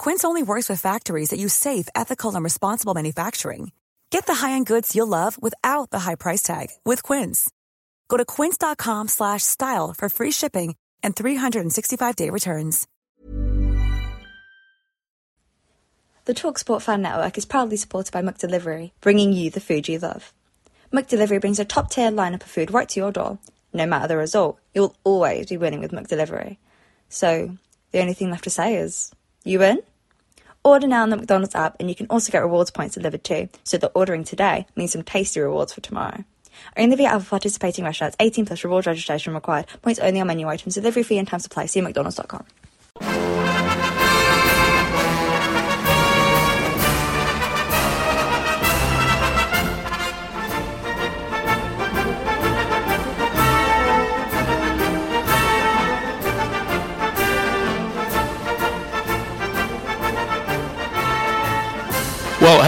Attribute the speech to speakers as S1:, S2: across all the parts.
S1: Quince only works with factories that use safe, ethical, and responsible manufacturing. Get the high-end goods you'll love without the high price tag with Quince. Go to quince.com/style for free shipping and 365-day returns.
S2: The Talksport Fan Network is proudly supported by McDelivery, bringing you the food you love. McDelivery brings a top-tier lineup of food right to your door. No matter the result, you'll always be winning with McDelivery. So, the only thing left to say is, you win? Order now on the McDonald's app, and you can also get rewards points delivered too. So that ordering today means some tasty rewards for tomorrow. Only via other participating restaurants. 18 plus rewards registration required. Points only on menu items. Delivery fee and time supply. See mcdonalds.com.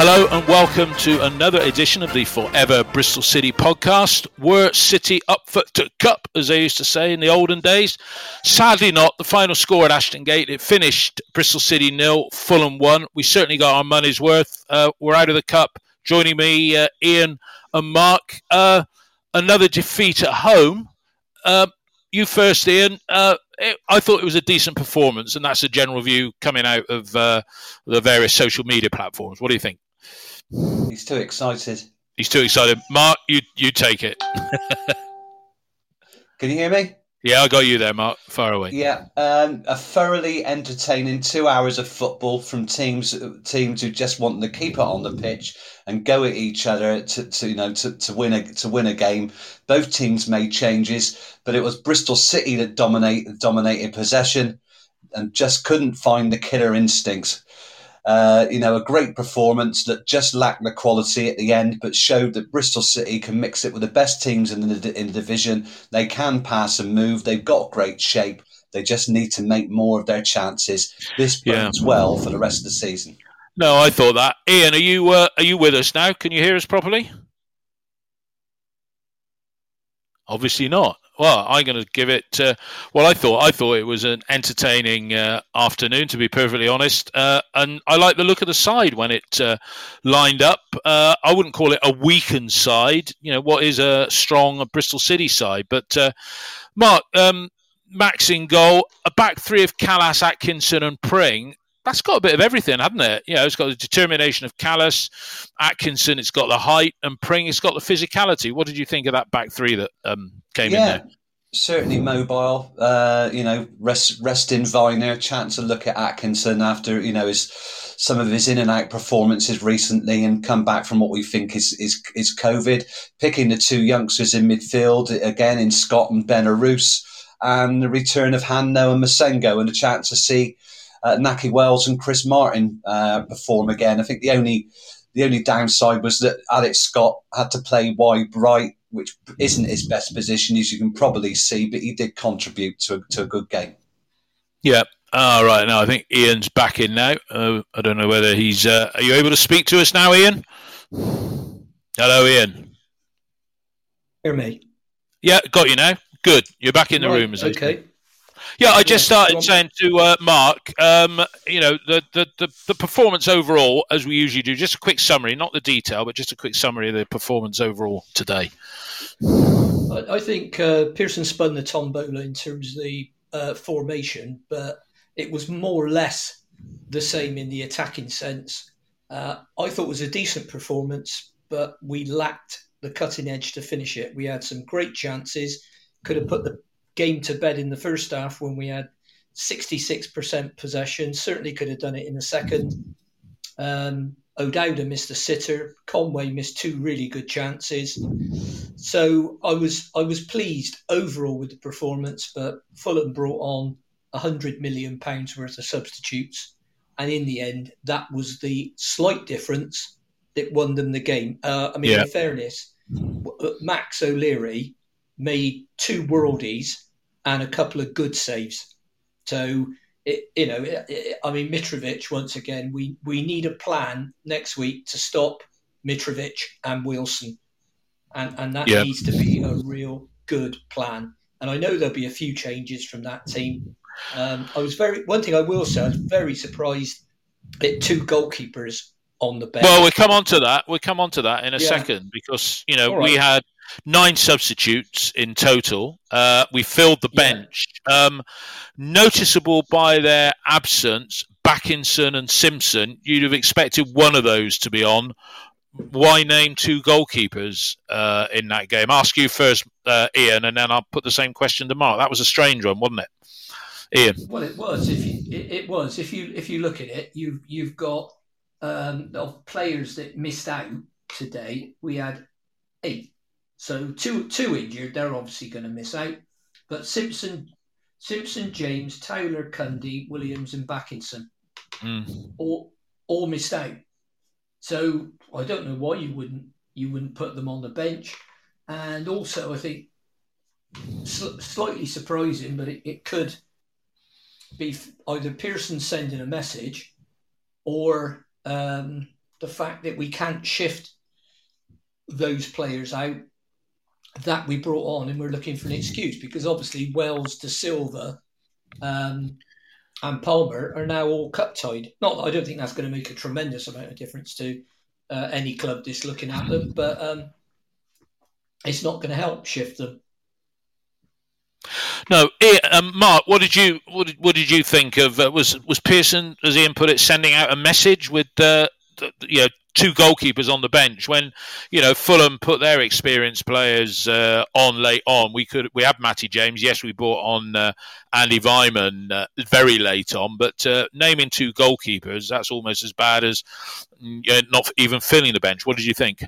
S3: hello and welcome to another edition of the Forever Bristol City podcast. Were City up for the cup, as they used to say in the olden days? Sadly, not. The final score at Ashton Gate it finished Bristol City nil, Fulham one. We certainly got our money's worth. Uh, we're out of the cup. Joining me, uh, Ian and Mark. Uh, another defeat at home. Uh, you first, Ian. Uh, it, I thought it was a decent performance, and that's a general view coming out of uh, the various social media platforms. What do you think?
S4: He's too excited.
S3: He's too excited. Mark, you you take it.
S4: Can you hear me?
S3: Yeah, I got you there, Mark. Far away.
S4: Yeah, um, a thoroughly entertaining two hours of football from teams teams who just want the keeper on the pitch and go at each other to, to you know to, to win a to win a game. Both teams made changes, but it was Bristol City that dominate dominated possession and just couldn't find the killer instincts. Uh, you know, a great performance that just lacked the quality at the end, but showed that Bristol City can mix it with the best teams in the, in the division. They can pass and move. They've got great shape. They just need to make more of their chances. This bodes yeah. well for the rest of the season.
S3: No, I thought that. Ian, are you uh, are you with us now? Can you hear us properly? Obviously not. Well, I'm going to give it. Uh, well, I thought I thought it was an entertaining uh, afternoon, to be perfectly honest, uh, and I like the look of the side when it uh, lined up. Uh, I wouldn't call it a weakened side. You know what is a strong Bristol City side, but uh, Mark. Um, Max in goal, a back three of Kalas, Atkinson, and Pring that's got a bit of everything, hasn't it? You know, it's got the determination of Kalas, Atkinson, it's got the height, and Pring, it's got the physicality. What did you think of that back three that um, came
S4: yeah,
S3: in there?
S4: Certainly mobile. Uh, you know, rest, resting Vyner, chance to look at Atkinson after you know his some of his in and out performances recently, and come back from what we think is is is COVID. Picking the two youngsters in midfield again in Scott and Benarous, and the return of Han-Noah Massengo, and a chance to see uh, Nahki Wells and Chris Martin uh, perform again. I think the only the only downside was that Alex Scott had to play wide right, which isn't his best position, as you can probably see, but he did contribute to a, to a good game.
S3: Yeah. All right. Now I think Ian's back in now. Uh, I don't know whether he's. Uh, are you able to speak to us now, Ian? Hello, Ian.
S5: Hear me?
S3: Yeah, got you now. Good. You're back in the right, room. As it.
S5: okay.
S3: Yeah, I just started saying to uh, Mark, um, you know, the, the, the, the, performance overall, as we usually do, just a quick summary, not the detail, but just a quick summary of the performance overall today.
S5: I, think uh, Pearson spun the tombola in terms of the uh, formation, but it was more or less the same in the attacking sense. Uh, I thought it was a decent performance, but we lacked the cutting edge to finish it. We had some great chances, could have put the game to bed in the first half when we had 66% possession. Certainly could have done it in the second. Um, O'Dowda missed a sitter. Conway missed two really good chances. So I was I was pleased overall with the performance, but Fulham brought on hundred million pounds worth of substitutes, and in the end, that was the slight difference that won them the game. Uh, I mean, yeah. in fairness, uh, Max O'Leary made two worldies and a couple of good saves. So, it, you know, it, it, I mean, Mitrovic, once again, we, we need a plan next week to stop Mitrovic and Wilson. And, and that yeah. needs to be a real good plan. And I know there'll be a few changes from that team. Um, I was very, one thing I will say, I was very surprised at two goalkeepers on the bench.
S3: Well, we'll come on to that. We'll come on to that in a yeah. second because, you know, right. we had nine substitutes in total. Uh, we filled the bench. Yeah. Um, noticeable by their absence, Bakinson and Simpson. You'd have expected one of those to be on. Why name two goalkeepers uh, in that game? Ask you first, uh, Ian, and then I'll put the same question to Mark. That was a strange one, wasn't it, Ian?
S5: Well, it was. If you, it, it was. If you if you look at it, you you've got um, of players that missed out today. We had eight so two two injured, they're obviously going to miss out. But Simpson, Simpson, James, Taylor, Cundy, Williams, and Bakinson mm. all all missed out. So I don't know why you wouldn't you wouldn't put them on the bench. And also, I think sl- slightly surprising, but it, it could be either Pearson sending a message or um, the fact that we can't shift those players out that we brought on and we're looking for an excuse because obviously Wells, Dasilva, um, and Palmer are now all cup tied. Not, I don't think that's going to make a tremendous amount of difference to uh, any club that's looking at them, but um, it's not going to help shift them.
S3: No, um, Mark, what did you what did, what did you think of uh, was was Pearson, as Ian put it, sending out a message with uh, you know two goalkeepers on the bench when you know Fulham put their experienced players uh, on late on. We could we had Matty James. Yes, we brought on uh, Andy Weimann uh, very late on, but uh, naming two goalkeepers that's almost as bad as mm, not even filling the bench. What did you think?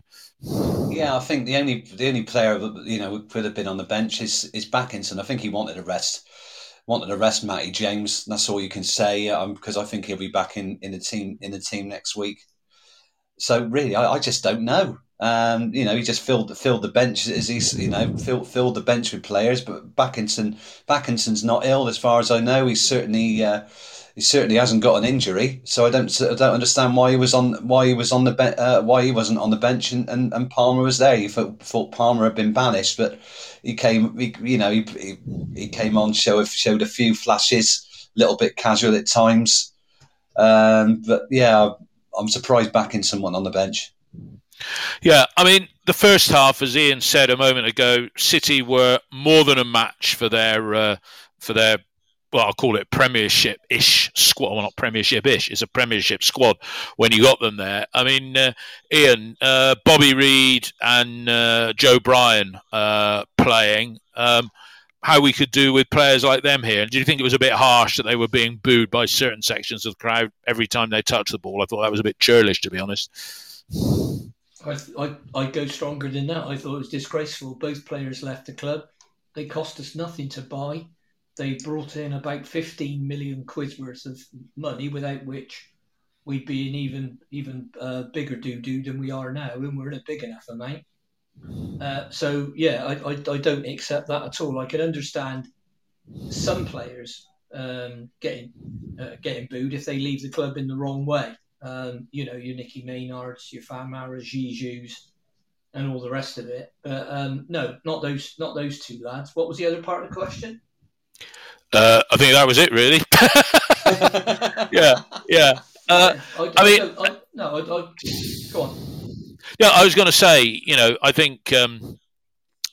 S4: Yeah, I think the only the only player you know could have been on the bench is is Bakinson. I think he wanted a rest. Wanted to rest Matty James. That's all you can say because um, I think he'll be back in, in the team in the team next week. So really, I, I just don't know. Um, you know, he just filled filled the bench as he's you know filled filled the bench with players. But Bakinson Bakinson's not ill as far as I know. He's certainly uh, he certainly hasn't got an injury. So I don't I don't understand why he was on why he was on the be- uh, why he wasn't on the bench and, and, and Palmer was there. You thought, thought Palmer had been banished, but he came. He, you know, he, he, he came on show showed a few flashes, a little bit casual at times. Um, but yeah, I'm surprised backing someone on the bench.
S3: Yeah, I mean, the first half, as Ian said a moment ago, City were more than a match for their uh, for their well, I'll call it Premiership ish squad. Well, not Premiership ish. It's a Premiership squad when you got them there. I mean, uh, Ian, uh, Bobby Reid, and uh, Joe Bryan uh, playing. Um, how we could do with players like them here. And do you think it was a bit harsh that they were being booed by certain sections of the crowd every time they touched the ball? I thought that was a bit churlish, to be honest.
S5: I, I, I'd go stronger than that. I thought it was disgraceful. Both players left the club. They cost us nothing to buy. They brought in about 15 million quid worth of money, without which we'd be an even even uh, bigger doo doo than we are now, and we're in a big enough amount. Uh, so yeah, I, I, I, don't accept that at all. I can understand some players um, getting uh, getting booed if they leave the club in the wrong way. Um, you know, your Nicky Maynards, your Famara, Zizous, and all the rest of it. But um, no, not those not those two lads. What was the other part of the question?
S3: Uh, I think that was it, really. yeah, yeah. Uh, I, I, I, mean,
S5: no, go on.
S3: Yeah, I was going to say, you know, I think um,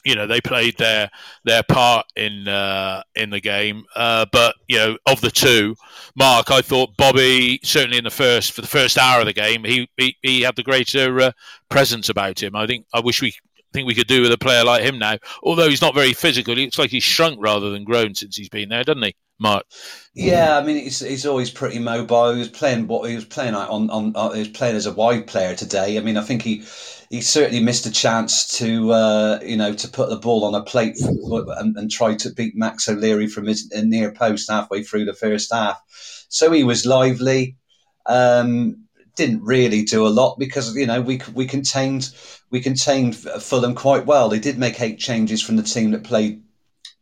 S3: you know they played their their part in uh, in the game, uh, but you know, of the two, Mark, I thought Bobby certainly in the first for the first hour of the game, he he, he had the greater uh, presence about him. I think I wish we think we could do with a player like him now. Although he's not very physical, he looks like he's shrunk rather than grown since he's been there, doesn't he? Mark.
S4: Yeah, I mean he's, he's always pretty mobile. He was playing what he was playing on on, on he was playing as a wide player today. I mean I think he he certainly missed a chance to uh, you know to put the ball on a plate and, and, try to beat Max O'Leary from his near post halfway through the first half. So he was lively. Um, didn't really do a lot because you know we we contained we contained Fulham quite well. They did make eight changes from the team that played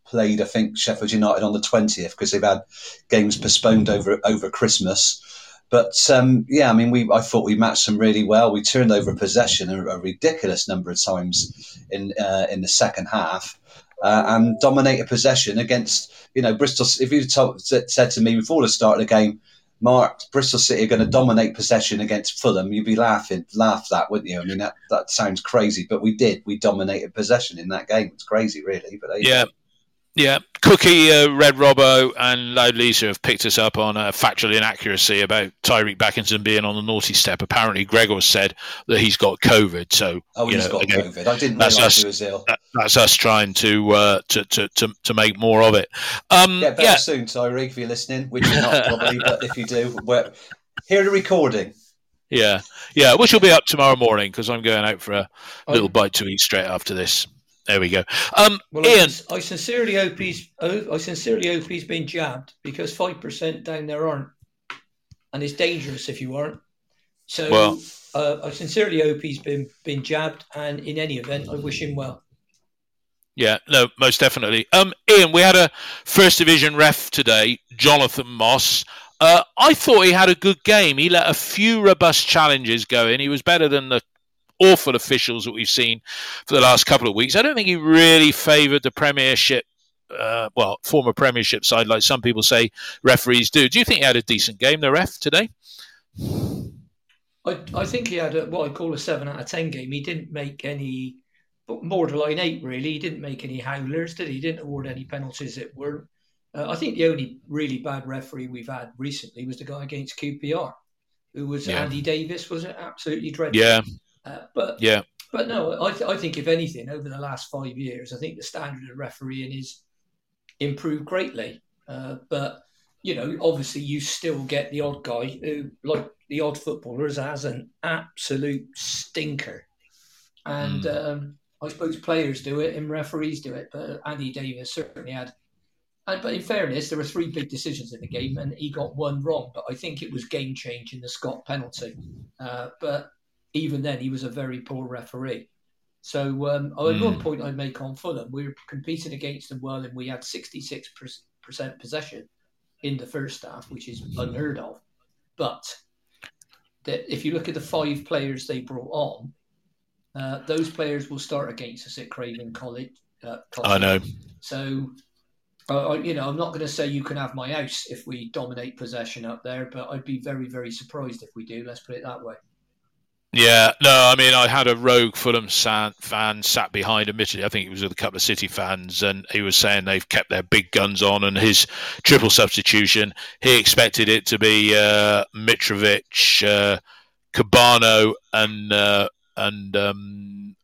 S4: played I think Sheffield United on the twentieth because they've had games postponed over over Christmas. But um, yeah, I mean, we I thought we matched them really well. We turned over possession a, a ridiculous number of times in uh, in the second half. Uh, and dominated possession against you know Bristol. If you said to me before the start of the game, Mark, Bristol City are going to dominate possession against Fulham, you'd be laughing, laugh that, wouldn't you? I mean, that, that sounds crazy, but we did. We dominated possession in that game. It's crazy, really. But
S3: yeah, yeah, Cookie, uh, Red Robbo, and Loud Lisa have picked us up on a factual inaccuracy about Tyreeq Bakinson being on the naughty step. Apparently, Gregor said that he's got COVID. So,
S4: oh, he's know, got again, COVID. I didn't realise us, he was ill. That,
S3: that's us trying to, uh, to, to, to to make more of it. Um,
S4: better yeah. soon, Tyreeq, if you're listening, which you're not probably, but if you do, hear the recording.
S3: Yeah, yeah, which will be up tomorrow morning because I'm going out for a little bite to eat straight after this. There we go. Um, well, Ian,
S5: I, I sincerely hope he's. I sincerely hope he's been jabbed because five percent down there aren't, and it's dangerous if you aren't. So well, uh, I sincerely hope he's been been jabbed, and in any event, I wish him well.
S3: Yeah, no, most definitely. Um, Ian, we had a first division ref today, Jonathan Moss. Uh, I thought he had a good game. He let a few robust challenges go in. He was better than the awful officials that we've seen for the last couple of weeks. I don't think he really favoured the Premiership. Uh, well, former Premiership side, like some people say referees do. Do you think he had a decent game, the ref today?
S5: I, I think he had a, what I call a seven out of ten game. He didn't make any borderline eight, really. He didn't make any howlers, did he? He didn't award any penalties that were. Uh, I think the only really bad referee we've had recently was the guy against QPR, who was yeah. Andy Davies, was it? Absolutely dreadful.
S3: Yeah,
S5: uh, but yeah, but no, I, th- I think if anything, over the last five years, I think the standard of refereeing is improved greatly. Uh, but you know, obviously, you still get the odd guy who, like the odd footballers, has an absolute stinker. And mm. um, I suppose players do it and referees do it, but Andy Davies certainly had. And, but in fairness, there were three big decisions in the game, and he got one wrong. But I think it was game changing the Scott penalty. Uh, but even then, he was a very poor referee. So, um, mm. one point I'd make on Fulham, we were competing against them well, and we had 66% possession in the first half, which is unheard of. But that if you look at the five players they brought on, uh, those players will start against us at Craven Cottage. Uh,
S3: I know.
S5: So, uh, you know, I'm not going to say you can have my house if we dominate possession up there, but I'd be very, very surprised if we do. Let's put it that way.
S3: Yeah, no, I mean, I had a rogue Fulham fan sat behind, admittedly, I think it was with a couple of City fans, and he was saying they've kept their big guns on, and his triple substitution, he expected it to be uh, Mitrovic, uh, Kebano, and uh, and um,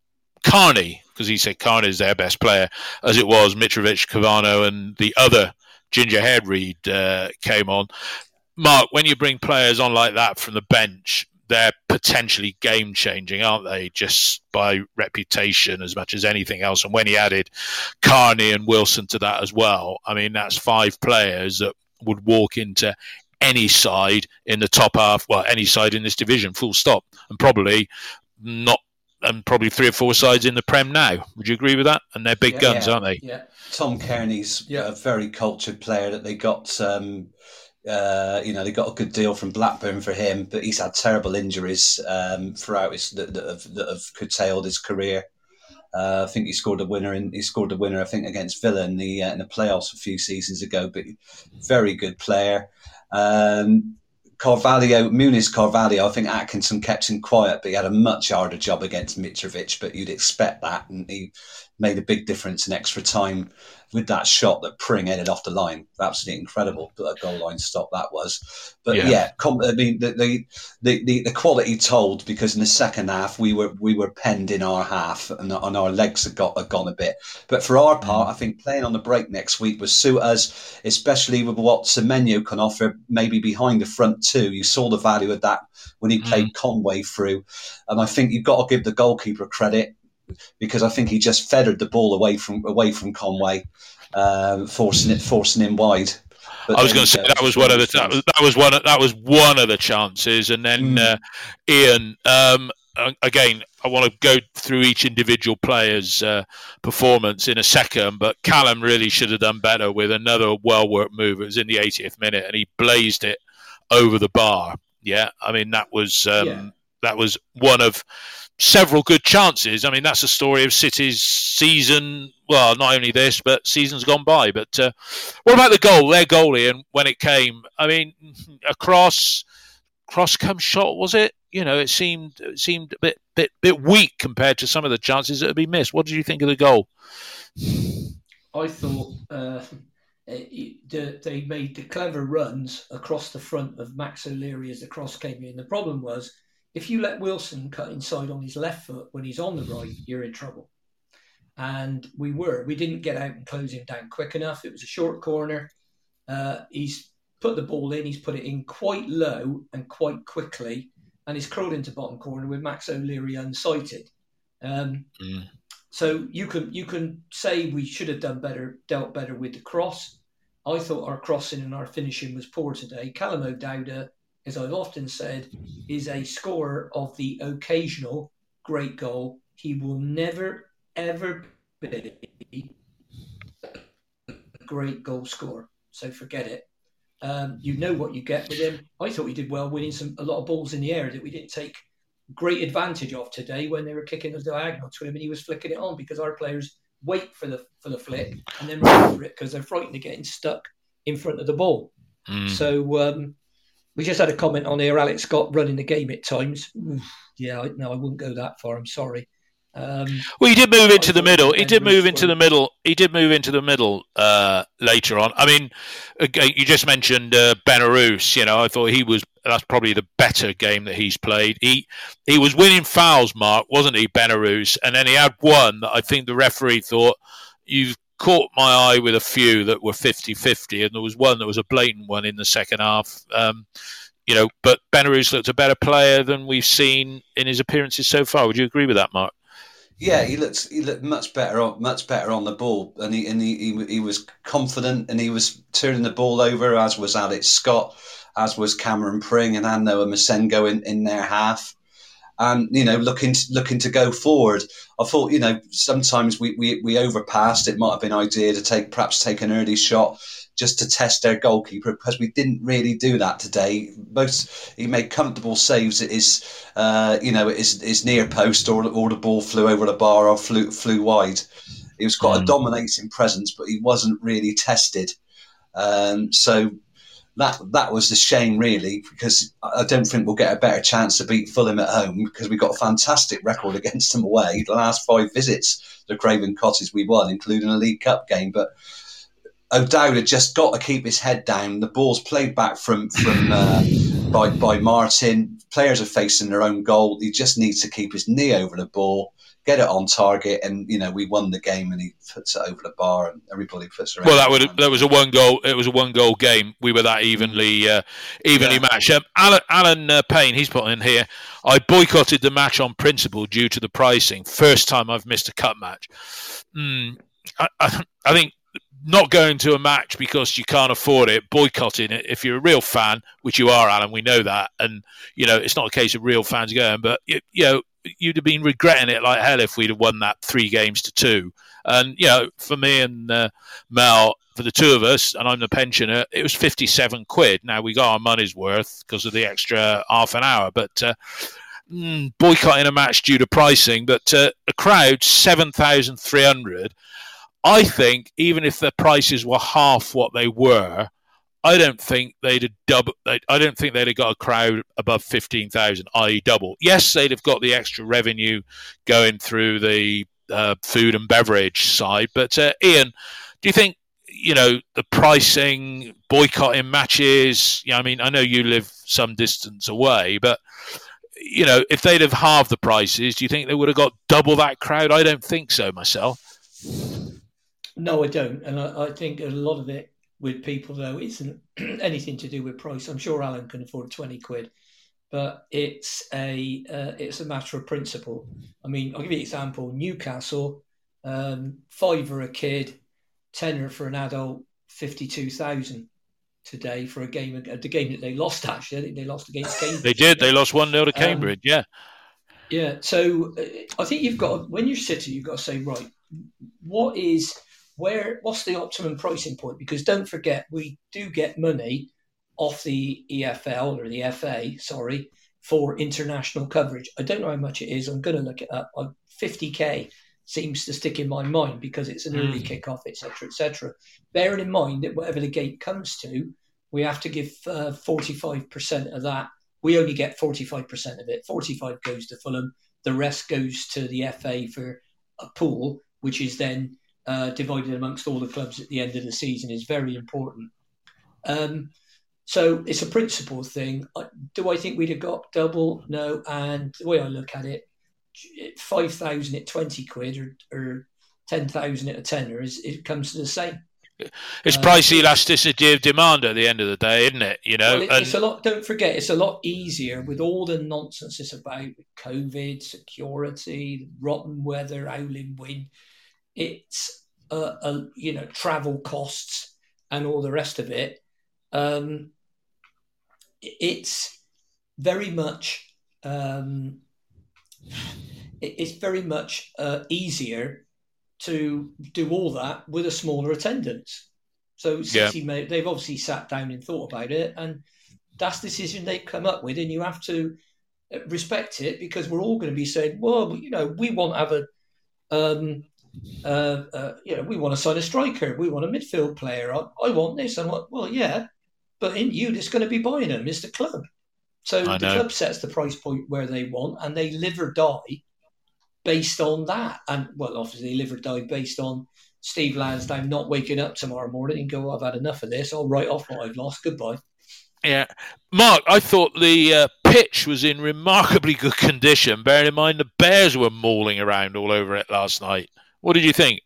S3: Cairney, because he said Cairney is their best player, as it was Mitrovic, Kebano, and the other ginger haired Reid uh, came on. Mark, when you bring players on like that from the bench, they're potentially game changing, aren't they? Just by reputation as much as anything else. And when he added Cairney and Wilson to that as well, I mean, that's five players that would walk into any side in the top half, well, any side in this division, full stop, and probably not. And probably three or four sides in the Prem now. Would you agree with that? And they're big yeah, guns,
S5: yeah,
S3: aren't they?
S5: Yeah.
S4: Tom Cairney's yeah. a very cultured player that they got um, uh, you know, they got a good deal from Blackburn for him, but he's had terrible injuries um, throughout his that, that, have, that have curtailed his career. Uh, I think he scored a winner in he scored a winner I think against Villa in the uh, in the playoffs a few seasons ago. But very good player. Um, Carvalho, Muniz Carvalho, I think Atkinson kept him quiet, but he had a much harder job against Mitrovic. But you'd expect that, and he made a big difference in extra time with that shot that Pring headed off the line. Absolutely incredible that goal line stop that was. But yeah, yeah com- I mean the, the, the the quality told because in the second half we were we were penned in our half and, and our legs had got had gone a bit. But for our part, mm. I think playing on the break next week would suit us, especially with what Semenyo can offer, maybe behind the front too. You saw the value of that when he played mm. Conway through, and I think you've got to give the goalkeeper credit because I think he just feathered the ball away from away from Conway, um, forcing it forcing him wide.
S3: I was going to say that was one of the that was, that was one of, that was one of the chances, and then mm. uh, Ian. Um, again, I want to go through each individual player's uh, performance in a second, but Callum really should have done better with another well worked move. It was in the 80th minute, and he blazed it over the bar. Yeah, I mean that was um, yeah. that was one of several good chances. I mean, that's the story of City's season. Well, not only this, but seasons gone by. But uh, what about the goal? Their goalie, and when it came, I mean, a cross, cross come shot was it? You know, it seemed it seemed a bit bit bit weak compared to some of the chances that had been missed. What did you think of the goal?
S5: I thought uh, it, they made the clever runs across the front of Max O'Leary as the cross came in. The problem was if you let Wilson cut inside on his left foot when he's on the right, you're in trouble. And we were. We didn't get out and close him down quick enough. It was a short corner. Uh, he's put the ball in. He's put it in quite low and quite quickly, and he's crawled into bottom corner with Max O'Leary unsighted. Um, mm. So you can you can say we should have done better, dealt better with the cross. I thought our crossing and our finishing was poor today. Callum O'Dowda as I've often said, is a scorer of the occasional great goal. He will never, ever be a great goal scorer. So forget it. Um, you know what you get with him. I thought he did well winning some a lot of balls in the air that we didn't take great advantage of today when they were kicking the diagonal to him and he was flicking it on because our players wait for the for the flick and then run for it because they're frightened of getting stuck in front of the ball. Mm. So um, we just had a comment on here. Alex Scott running the game at times. Yeah, no, I wouldn't go that far. I'm sorry.
S3: Um, well, he did move into the middle. He did move into the middle. He did move into the middle uh, later on. I mean, you just mentioned uh, Benarous. You know, I thought he was. That's probably the better game that he's played. He he was winning fouls, Mark, wasn't he, Benarous? And then he had one that I think the referee thought you've caught my eye with a few that were 50-50 and there was one that was a blatant one in the second half um, you know but Benarous looked a better player than we've seen in his appearances so far. Would you agree with that mark?
S4: Yeah, he looked he looked much better on much better on the ball, and he and he, he, he was confident, and he was turning the ball over, as was Alex Scott, as was Cameron Pring and Han-Noah Massengo in, in their half and you know looking to, looking to go forward. I thought you know sometimes we, we, we overpassed. It might have been idea to take perhaps take an early shot just to test their goalkeeper because we didn't really do that today. Most he made comfortable saves at his uh, you know his, his near post or or the ball flew over the bar or flew flew wide. He was quite mm. a dominating presence, but he wasn't really tested. Um, so that that was the shame, really, because I don't think we'll get a better chance to beat Fulham at home because we got a fantastic record against them away. The last five visits to Craven Cottage we won, including a League Cup game. But O'Dowd had just got to keep his head down. The ball's played back from from uh, by by Martin. Players are facing their own goal. He just needs to keep his knee over the ball get it on target, and you know we won the game, and he puts it over the bar, and everybody puts it.
S3: Well, that would that was a one goal. It was a one goal game. We were that evenly uh, evenly yeah. matched. Um, Alan, Alan uh, Payne, he's put in here. I boycotted the match on principle due to the pricing. First time I've missed a cup match. Mm, I, I, I think not going to a match because you can't afford it, boycotting it. If you're a real fan, which you are, Alan, we know that, and you know it's not a case of real fans going, but you, you know you'd have been regretting it like hell if we'd have won that three games to two. And you know, for me and uh, Mel, for the two of us, and I'm the pensioner, it was 57 quid. Now we got our money's worth because of the extra half an hour, but. Uh, mm, boycotting a match due to pricing, but uh, a crowd seven thousand three hundred. I think even if the prices were half what they were, I don't think they'd have double. I don't think they'd have got a crowd above fifteen thousand, i.e., double. Yes, they'd have got the extra revenue going through the uh, food and beverage side. But uh, Ian, do you think you know the pricing, boycotting matches? Yeah, I mean, I know you live some distance away, but you know, if they'd have halved the prices, do you think they would have got double that crowd? I don't think so myself.
S5: No, I don't, and I, I think a lot of it with people though isn't anything to do with price. I'm sure Alan can afford 20 quid, but it's a uh, it's a matter of principle. I mean, I'll give you an example. Newcastle, um, five for a kid, tenner for an adult, 52,000. today for a game, the game that they lost. Actually, I think they lost against Cambridge.
S3: They did. They lost one 0 to um, Cambridge. Um, yeah.
S5: Yeah. So uh, I think you've got when you're sitting, you've got to say right, what is where? What's the optimum pricing point? Because don't forget, we do get money off the EFL or the FA, sorry, for international coverage. I don't know how much it is. I'm going to look it up. 50k seems to stick in my mind because it's an mm. early kickoff, etc., etc. Bearing in mind that whatever the gate comes to, we have to give uh, 45% of that. We only get 45% of it. 45 goes to Fulham. The rest goes to the FA for a pool, which is then uh, divided amongst all the clubs at the end of the season. is very important. Um, so it's a principle thing. Do I think we'd have got double? No. And the way I look at it, five thousand at twenty quid or, or ten thousand at a tenner is it comes to the same.
S3: It's uh, price elasticity of demand at the end of the day, isn't it? You know,
S5: well, it, and... it's a lot. Don't forget, it's a lot easier with all the nonsense it's about COVID, security, rotten weather, howling wind. It's a, a you know travel costs and all the rest of it. Um, it's very much um, it's very much uh, easier to do all that with a smaller attendance. So City, yeah. may, they've obviously sat down and thought about it, and that's the decision they've come up with, and you have to uh, respect it because we're all going to be saying, well, you know, we want to have a, um, uh, uh, you know, we want to sign a striker, we want a midfield player. I, I want this, and what? Well, yeah, but in you it's going to be buying them is the club. So the club sets the price point where they want, and they live or die based on that. And well, obviously, live or die based on Steve Lansdown not waking up tomorrow morning and go, "I've had enough of this. I'll write off what I've lost. Goodbye."
S3: Yeah, Mark, I thought the uh, pitch was in remarkably good condition. Bearing in mind the Bears were mauling around all over it last night. What did you think?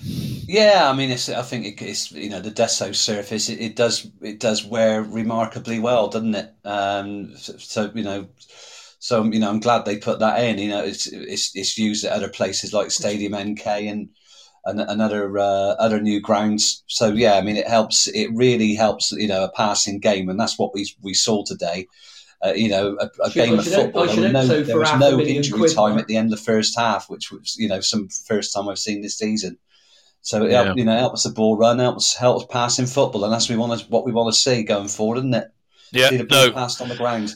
S4: Yeah, I mean, it's, I think it, it's you know the Desso surface. It, it, does it does wear remarkably well, doesn't it? Um, so, so, you know, so you know, I'm glad they put that in. You know, it's it's, it's used at other places like Stadium MK and and, and other uh, other new grounds. So yeah, I mean, it helps. It really helps. You know, a passing game, and that's what we we saw today. Uh, you know, a, a game of football. There was no, there was no injury time at the end of the first half, which was you know some first time I've seen this season. So it yeah. help, you know helps the ball run, helps helps passing football, and that's we want to, what we want to see going forward, isn't it?
S3: Yeah,
S4: see the ball no. passed on the ground.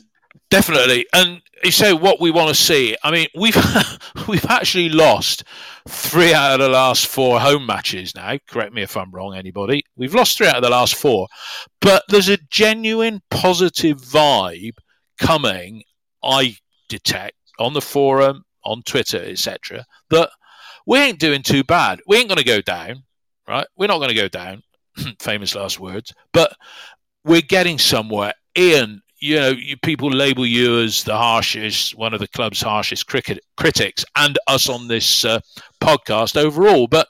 S3: Definitely, and you say what we want to see. I mean, we've we've actually lost three out of the last four home matches now. Correct me if I'm wrong, anybody. We've lost three out of the last four, but there's a genuine positive vibe coming. I detect on the forum, on Twitter, etc. That we ain't doing too bad. We ain't going to go down, right? We're not going to go down. Famous last words. But we're getting somewhere. Ian, you know, you, people label you as the harshest, one of the club's harshest cricket critics, and us on this uh, podcast overall. But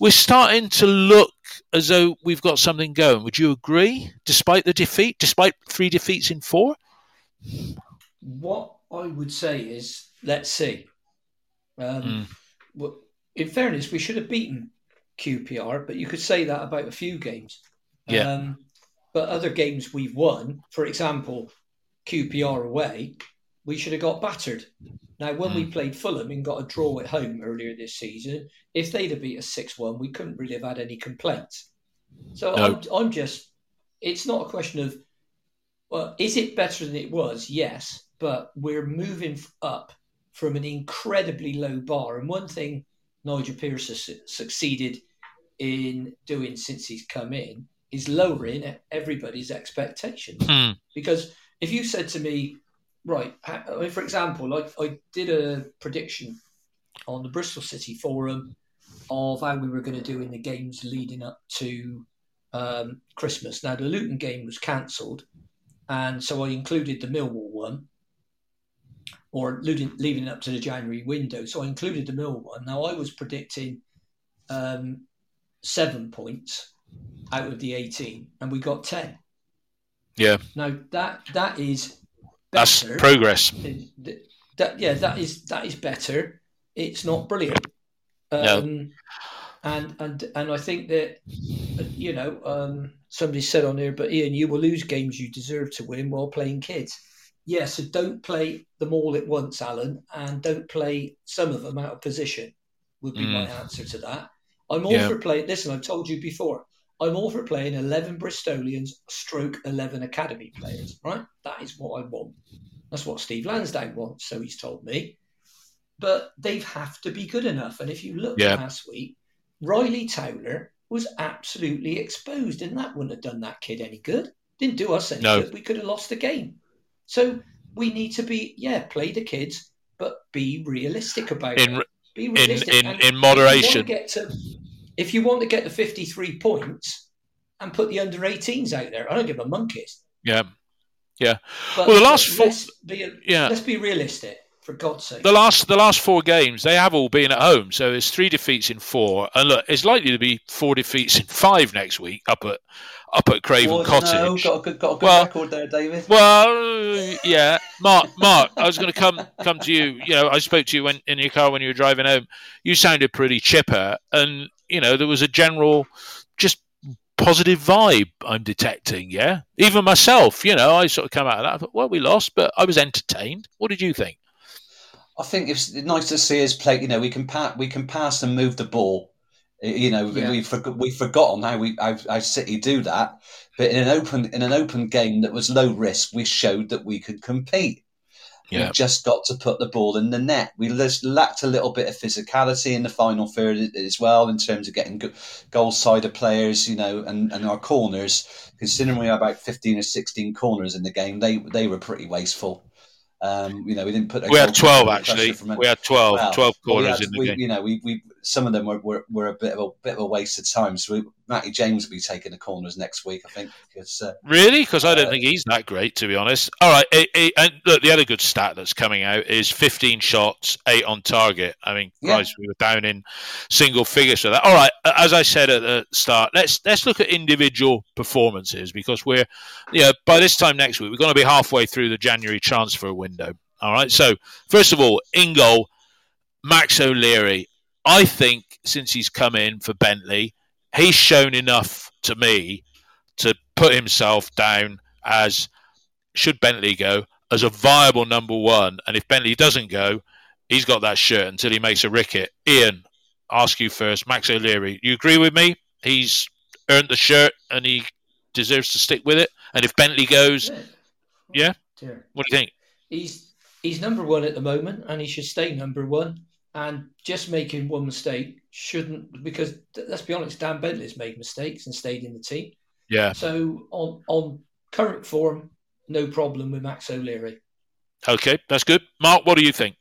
S3: we're starting to look as though we've got something going. Would you agree? Despite the defeat, despite three defeats in four.
S5: What I would say is, let's see. Um, mm in fairness, we should have beaten QPR, but you could say that about a few games.
S3: Yeah. Um,
S5: but other games we've won, for example, QPR away, we should have got battered. Now, when mm. we played Fulham and got a draw at home earlier this season, if they'd have beat us 6 1, we couldn't really have had any complaints. So no. I'm, I'm just, it's not a question of, well, is it better than it was? Yes, but we're moving up from an incredibly low bar. And one thing Nigel Pearce has succeeded in doing since he's come in is lowering everybody's expectations.
S3: Mm.
S5: Because if you said to me, right, I mean, for example, like I did a prediction on the Bristol City Forum of how we were going to do in the games leading up to um, Christmas. Now, the Luton game was cancelled, and so I included the Millwall one or leaving it up to the January window. So I included the Mill one. Now I was predicting um, seven points out of the 18, and we got 10.
S3: Yeah.
S5: Now that that is
S3: better. that's progress.
S5: That, yeah, that is that is better. It's not brilliant. Um, no. And and and I think that you know, um, somebody said on here, but Ian, you will lose games you deserve to win while playing kids. Yeah, so don't play them all at once, Alan, and don't play some of them out of position. Would be mm. my answer to that. I'm all yeah. for playing. Listen, I've told you before. I'm all for playing 11 Bristolians, stroke 11 academy players. Right? That is what I want. That's what Steve Lansdown wants. So he's told me. But they have to be good enough. And if you look yeah. last week, Ryley Towler was absolutely exposed, and that wouldn't have done that kid any good. Didn't do us any no. good. We could have lost the game. So we need to be, yeah, play the kids, but be realistic about
S3: in,
S5: it. Be
S3: realistic. In, in, in moderation.
S5: If you, to, if you want to get the 53 points and put the under 18s out there, I don't give a monkeys.
S3: Yeah. Yeah. But, well, the last four.
S5: Let's be, yeah. let's be realistic for God's sake.
S3: The last the last four games they have all been at home, so it's three defeats in four, and look, it's likely to be four defeats in five next week up at up at Craven well, Cottage. No,
S4: got a good got a good well, record there, David.
S3: Well, yeah, Mark, Mark, I was going to come come to you. You know, I spoke to you when in your car when you were driving home. You sounded pretty chipper, and you know there was a general just positive vibe I'm detecting. Yeah, even myself, you know, I sort of come out of that. Thought, well, we lost, but I was entertained. What did you think?
S4: I think it's nice to see us play. You know, we can pass, we can pass and move the ball. You know, yeah. we've we've forgotten how we how, how City do that. But in an open in an open game that was low risk, we showed that we could compete. Yeah. We just got to put the ball in the net. We just lacked a little bit of physicality in the final third as well, in terms of getting goal side of players, you know, and, and our corners. Considering we had about fifteen or sixteen corners in the game, they they were pretty wasteful. Um, you know, we didn't put.
S3: We had twelve actually. We had 12, well, 12 corners had, in the
S4: we,
S3: game.
S4: You know, we, we some of them were, were, were, a bit of a bit of a waste of time. So we, Matty James will be taking the corners next week, I think. Because uh,
S3: really, because I don't uh, think he's that great, to be honest. All right, it, it, and look, the other good stat that's coming out is 15 shots, eight on target. I mean, yeah. Christ, we were down in single figures for that. All right, as I said at the start, let's let's look at individual performances because we're, you know, by this time next week we're going to be halfway through the January transfer window. All right, so first of all, in goal, Max O'Leary. I think since he's come in for Bentley, he's shown enough to me to put himself down as should Bentley go as a viable number one. And if Bentley doesn't go, he's got that shirt until he makes a ricket. Ian, ask you first. Max O'Leary, you agree with me? He's earned the shirt and he deserves to stick with it. And if Bentley goes, yeah, yeah? what do you think?
S5: He's he's number one at the moment, and he should stay number one and just making one mistake shouldn't because let's be honest, Dan Bentley's made mistakes and stayed in the team.
S3: Yeah.
S5: So on on current form, no problem with Max O'Leary.
S3: Okay, that's good. Mark, what do you think?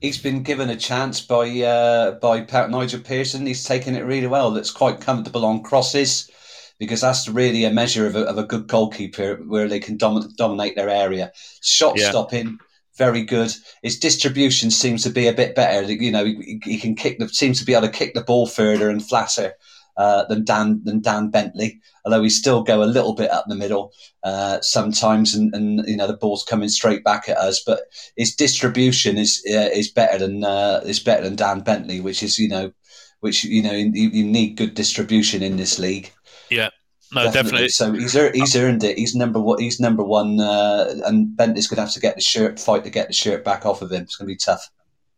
S4: He's been given a chance by uh, by Pat Nigel Pearson. He's taken it really well. That's quite comfortable on crosses because that's really a measure of a, of a good goalkeeper where they can dom- dominate their area. Shot yeah. stopping, very good. His distribution seems to be a bit better. You know, he, he can kick the seems to be able to kick the ball further and flatter uh, than Dan than Dan Bentley. Although he still go a little bit up the middle uh, sometimes, and, and you know the ball's coming straight back at us. But his distribution is uh, is better than uh, is better than Dan Bentley, which is you know which you know you, you need good distribution in this league.
S3: Yeah. No, definitely. definitely.
S4: So he's he's earned it. He's number one. He's number one, uh, and Bentley's going to have to get the shirt, fight to get the shirt back off of him. It's going to be tough.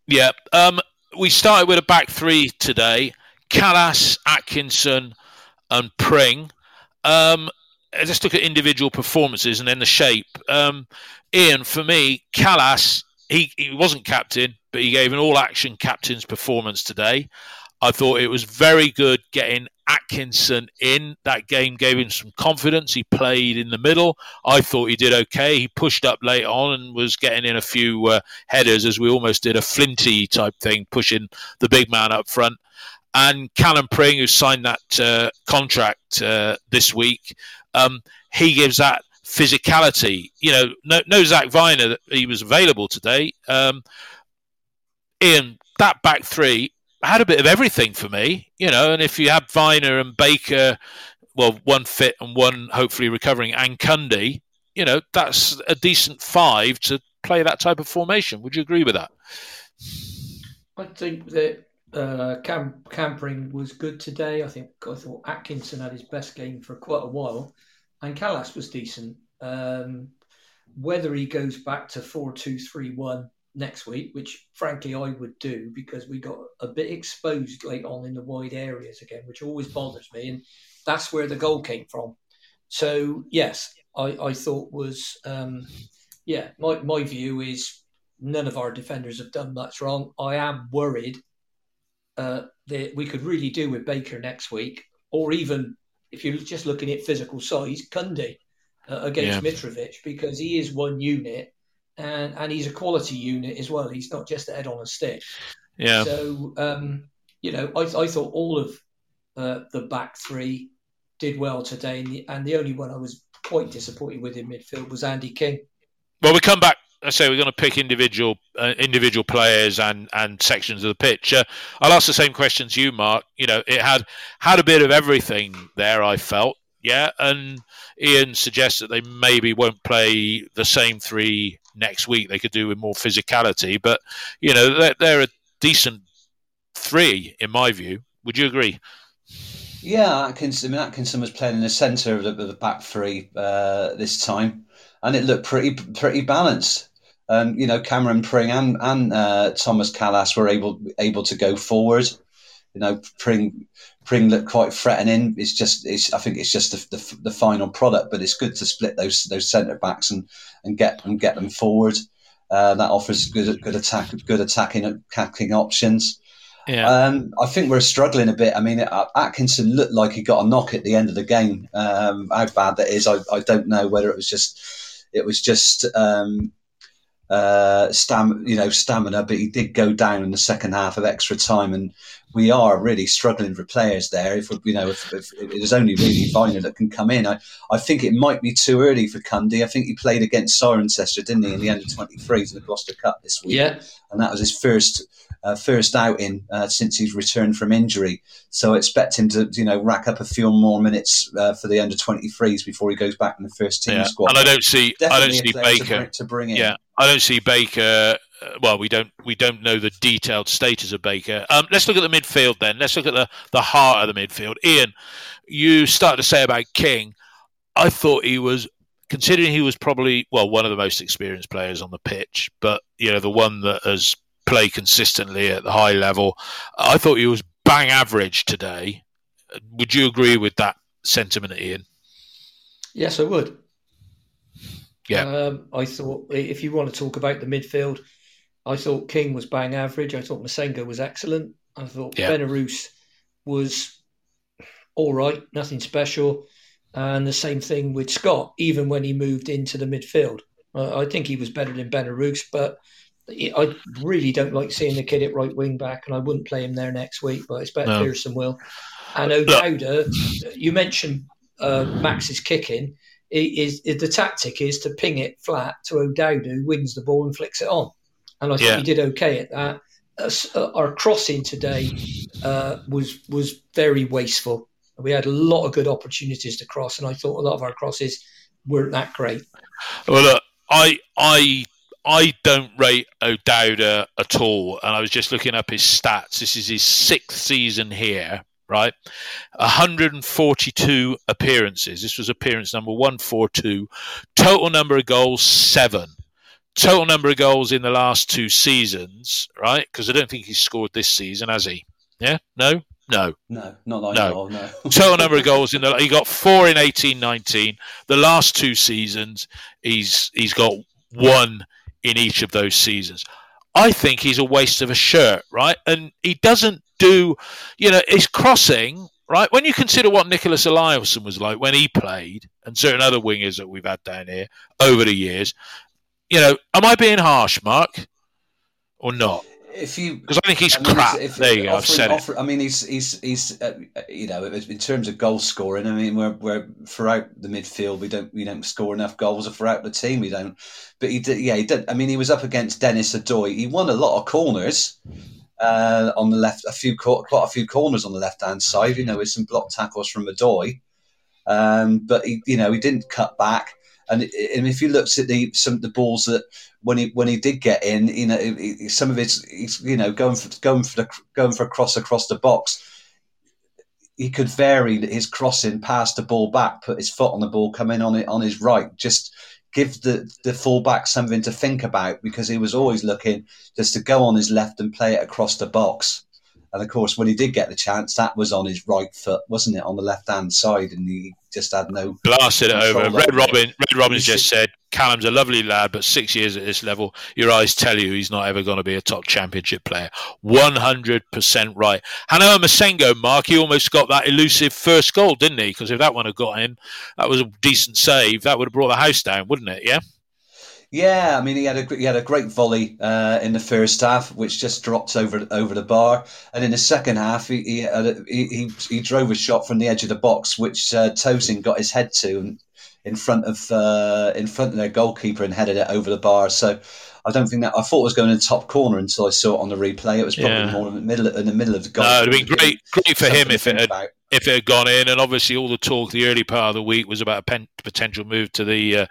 S3: Yeah. Um, we started with a back three today: Kalas, Atkinson, and Pring. Um, let's look at individual performances and then the shape. Um, Ian, for me, Kalas, he, he wasn't captain, but he gave an all-action captain's performance today. I thought it was very good getting Atkinson in. That game gave him some confidence. He played in the middle. I thought he did okay. He pushed up late on and was getting in a few uh, headers as we almost did a flinty type thing, pushing the big man up front. And Callum Pring, who signed that uh, contract uh, this week, um, he gives that physicality. You know, no, no Vyner that he was available today. Um, Ian, that back three had a bit of everything for me, you know. And if you had Vyner and Baker, well, one fit and one hopefully recovering, and Cundy, you know, that's a decent five to play that type of formation. Would you agree with that?
S5: I think that uh, Cam- Campering was good today. I think I thought Atkinson had his best game for quite a while, and Kalas was decent. Um, whether he goes back to four two three one next week, which frankly I would do because we got a bit exposed late on in the wide areas again, which always bothers me, and that's where the goal came from. So yes, I, I thought was um, yeah. My my view is none of our defenders have done much wrong. I am worried uh, that we could really do with Baker next week, or even if you're just looking at physical size, Cundy uh, against yeah. Mitrovic, because he is one unit and and he's a quality unit as well. He's not just a head on a stick.
S3: Yeah.
S5: So um, you know, I, I thought all of uh, the back three did well today, and the, and the only one I was quite disappointed with in midfield was Andy King.
S3: Well, we come back I say we're going to pick individual uh, individual players and and sections of the pitch. Uh, I'll ask the same questions you, Mark. You know, it had had a bit of everything there. I felt, yeah. And Ian suggests that they maybe won't play the same three next week. They could do with more physicality, but you know, they're, they're a decent three in my view. Would you agree?
S4: Yeah, Atkinson. I mean, Atkinson was playing in the centre of the, of the back three uh, this time, and it looked pretty pretty balanced. Um, you know, Cameron Pring and, and uh, Thomas Kalas were able able to go forward. You know, Pring Pring looked quite threatening. It's just, it's, I think it's just the, the, the final product, but it's good to split those those centre backs and, and get and get them forward. Uh, that offers good good attack, good attacking attacking options.
S3: Yeah.
S4: Um, I think we're struggling a bit. I mean, Atkinson looked like he got a knock at the end of the game. Um, how bad that is, I, I don't know. Whether it was just, it was just um, uh, stam, you know, stamina, but he did go down in the second half of extra time, and we are really struggling for players there. If you know, if, if, if there's only really Vyner that can come in, I, I think it might be too early for Cundy. I think he played against Cirencester, didn't he, in the end of 23s in the Gloucester Cup this week?
S5: Yeah,
S4: and that was his first uh, first outing uh, since he's returned from injury. So I expect him to, you know, rack up a few more minutes uh, for the under 23s before he goes back in the first team
S3: yeah.
S4: squad.
S3: And I don't see, Definitely I don't see Baker
S4: to, to bring in.
S3: Yeah, I don't see Baker. Uh, well, we don't we don't know the detailed status of Baker. Um, let's look at the midfield then. Let's look at the the heart of the midfield. Ian, you started to say about King. I thought he was considering he was probably well one of the most experienced players on the pitch, but you know the one that has played consistently at the high level. I thought he was bang average today. Would you agree with that sentiment, Ian?
S5: Yes, I would.
S3: Yeah.
S5: Um, I thought if you want to talk about the midfield, I thought King was bang average. I thought Massengo was excellent. I thought yeah. Benarous was all right, nothing special. And the same thing with Scott, even when he moved into the midfield. Uh, I think he was better than Benarous, but I really don't like seeing the kid at right wing back, and I wouldn't play him there next week, but I expect no. Pearson will. And O'Dowda, you mentioned uh, Max's kicking. Is, is, the tactic is to ping it flat to O'Dowda, who wins the ball and flicks it on, and I think yeah. he did okay at that. Uh, our crossing today uh, was was very wasteful. We had a lot of good opportunities to cross, and I thought a lot of our crosses weren't that great.
S3: Well, look, I I I don't rate O'Dowda at all, and I was just looking up his stats. This is his sixth season here, right? 142 appearances. This was appearance number 142. Total number of goals, seven. Total number of goals in the last two seasons, right? Because I don't think he's scored this season, has he? Yeah? No? No.
S4: No, not like no. no.
S3: Total number of goals in the he got four in 18 19. The last two seasons he's he's got one in each of those seasons. I think he's a waste of a shirt, right? And he doesn't do, you know, his crossing, right? When you consider what Niclas Eliasson was like when he played, and certain other wingers that we've had down here over the years, you know, am I being harsh, Mark, or not?
S4: If you
S3: because I think he's I mean, crap. If, there you go. I've said
S4: it. I mean, he's he's he's uh, you know in terms of goal scoring. I mean, we're we're throughout the midfield we don't we don't score enough goals, or throughout the team we don't. But he did. Yeah, he did. I mean, he was up against Denis Odoi. He won a lot of corners. Uh, on the left, a few quite a few corners on the left hand side, you know, with some block tackles from Odoi. Um, but he, you know, he didn't cut back. And, and if you looked at the some of the balls that when he when he did get in, you know, some of his, you know, going for going for the going for a cross across the box, he could vary his crossing, pass the ball back, put his foot on the ball, come in on it on his right, just give the the fullback something to think about because he was always looking just to go on his left and play it across the box. And of course, when he did get the chance, that was on his right foot, wasn't it, on the left hand side, and he just had no
S3: blasted it over. Red Robin, Red Robin's just said Callum's a lovely lad, but six years at this level, your eyes tell you he's not ever going to be a top championship player. One hundred percent right. Han-Noah Massengo, Mark, he almost got that elusive first goal, didn't he? Because if that one had got in, that was a decent save. That would have brought the house down, wouldn't it? Yeah.
S4: Yeah, I mean he had a he had a great volley uh, in the first half, which just dropped over over the bar, and in the second half he he, a, he, he, drove a shot from the edge of the box, which uh, Tosin got his head to in front of uh, in front of their goalkeeper and headed it over the bar. So I don't think that I thought it was going in the top corner until I saw it on the replay. It was probably yeah. more in the middle in the middle of the goal.
S3: No, it'd been great great for him if it had about. if it had gone in. And obviously, all the talk the early part of the week was about a pen, potential move to the uh,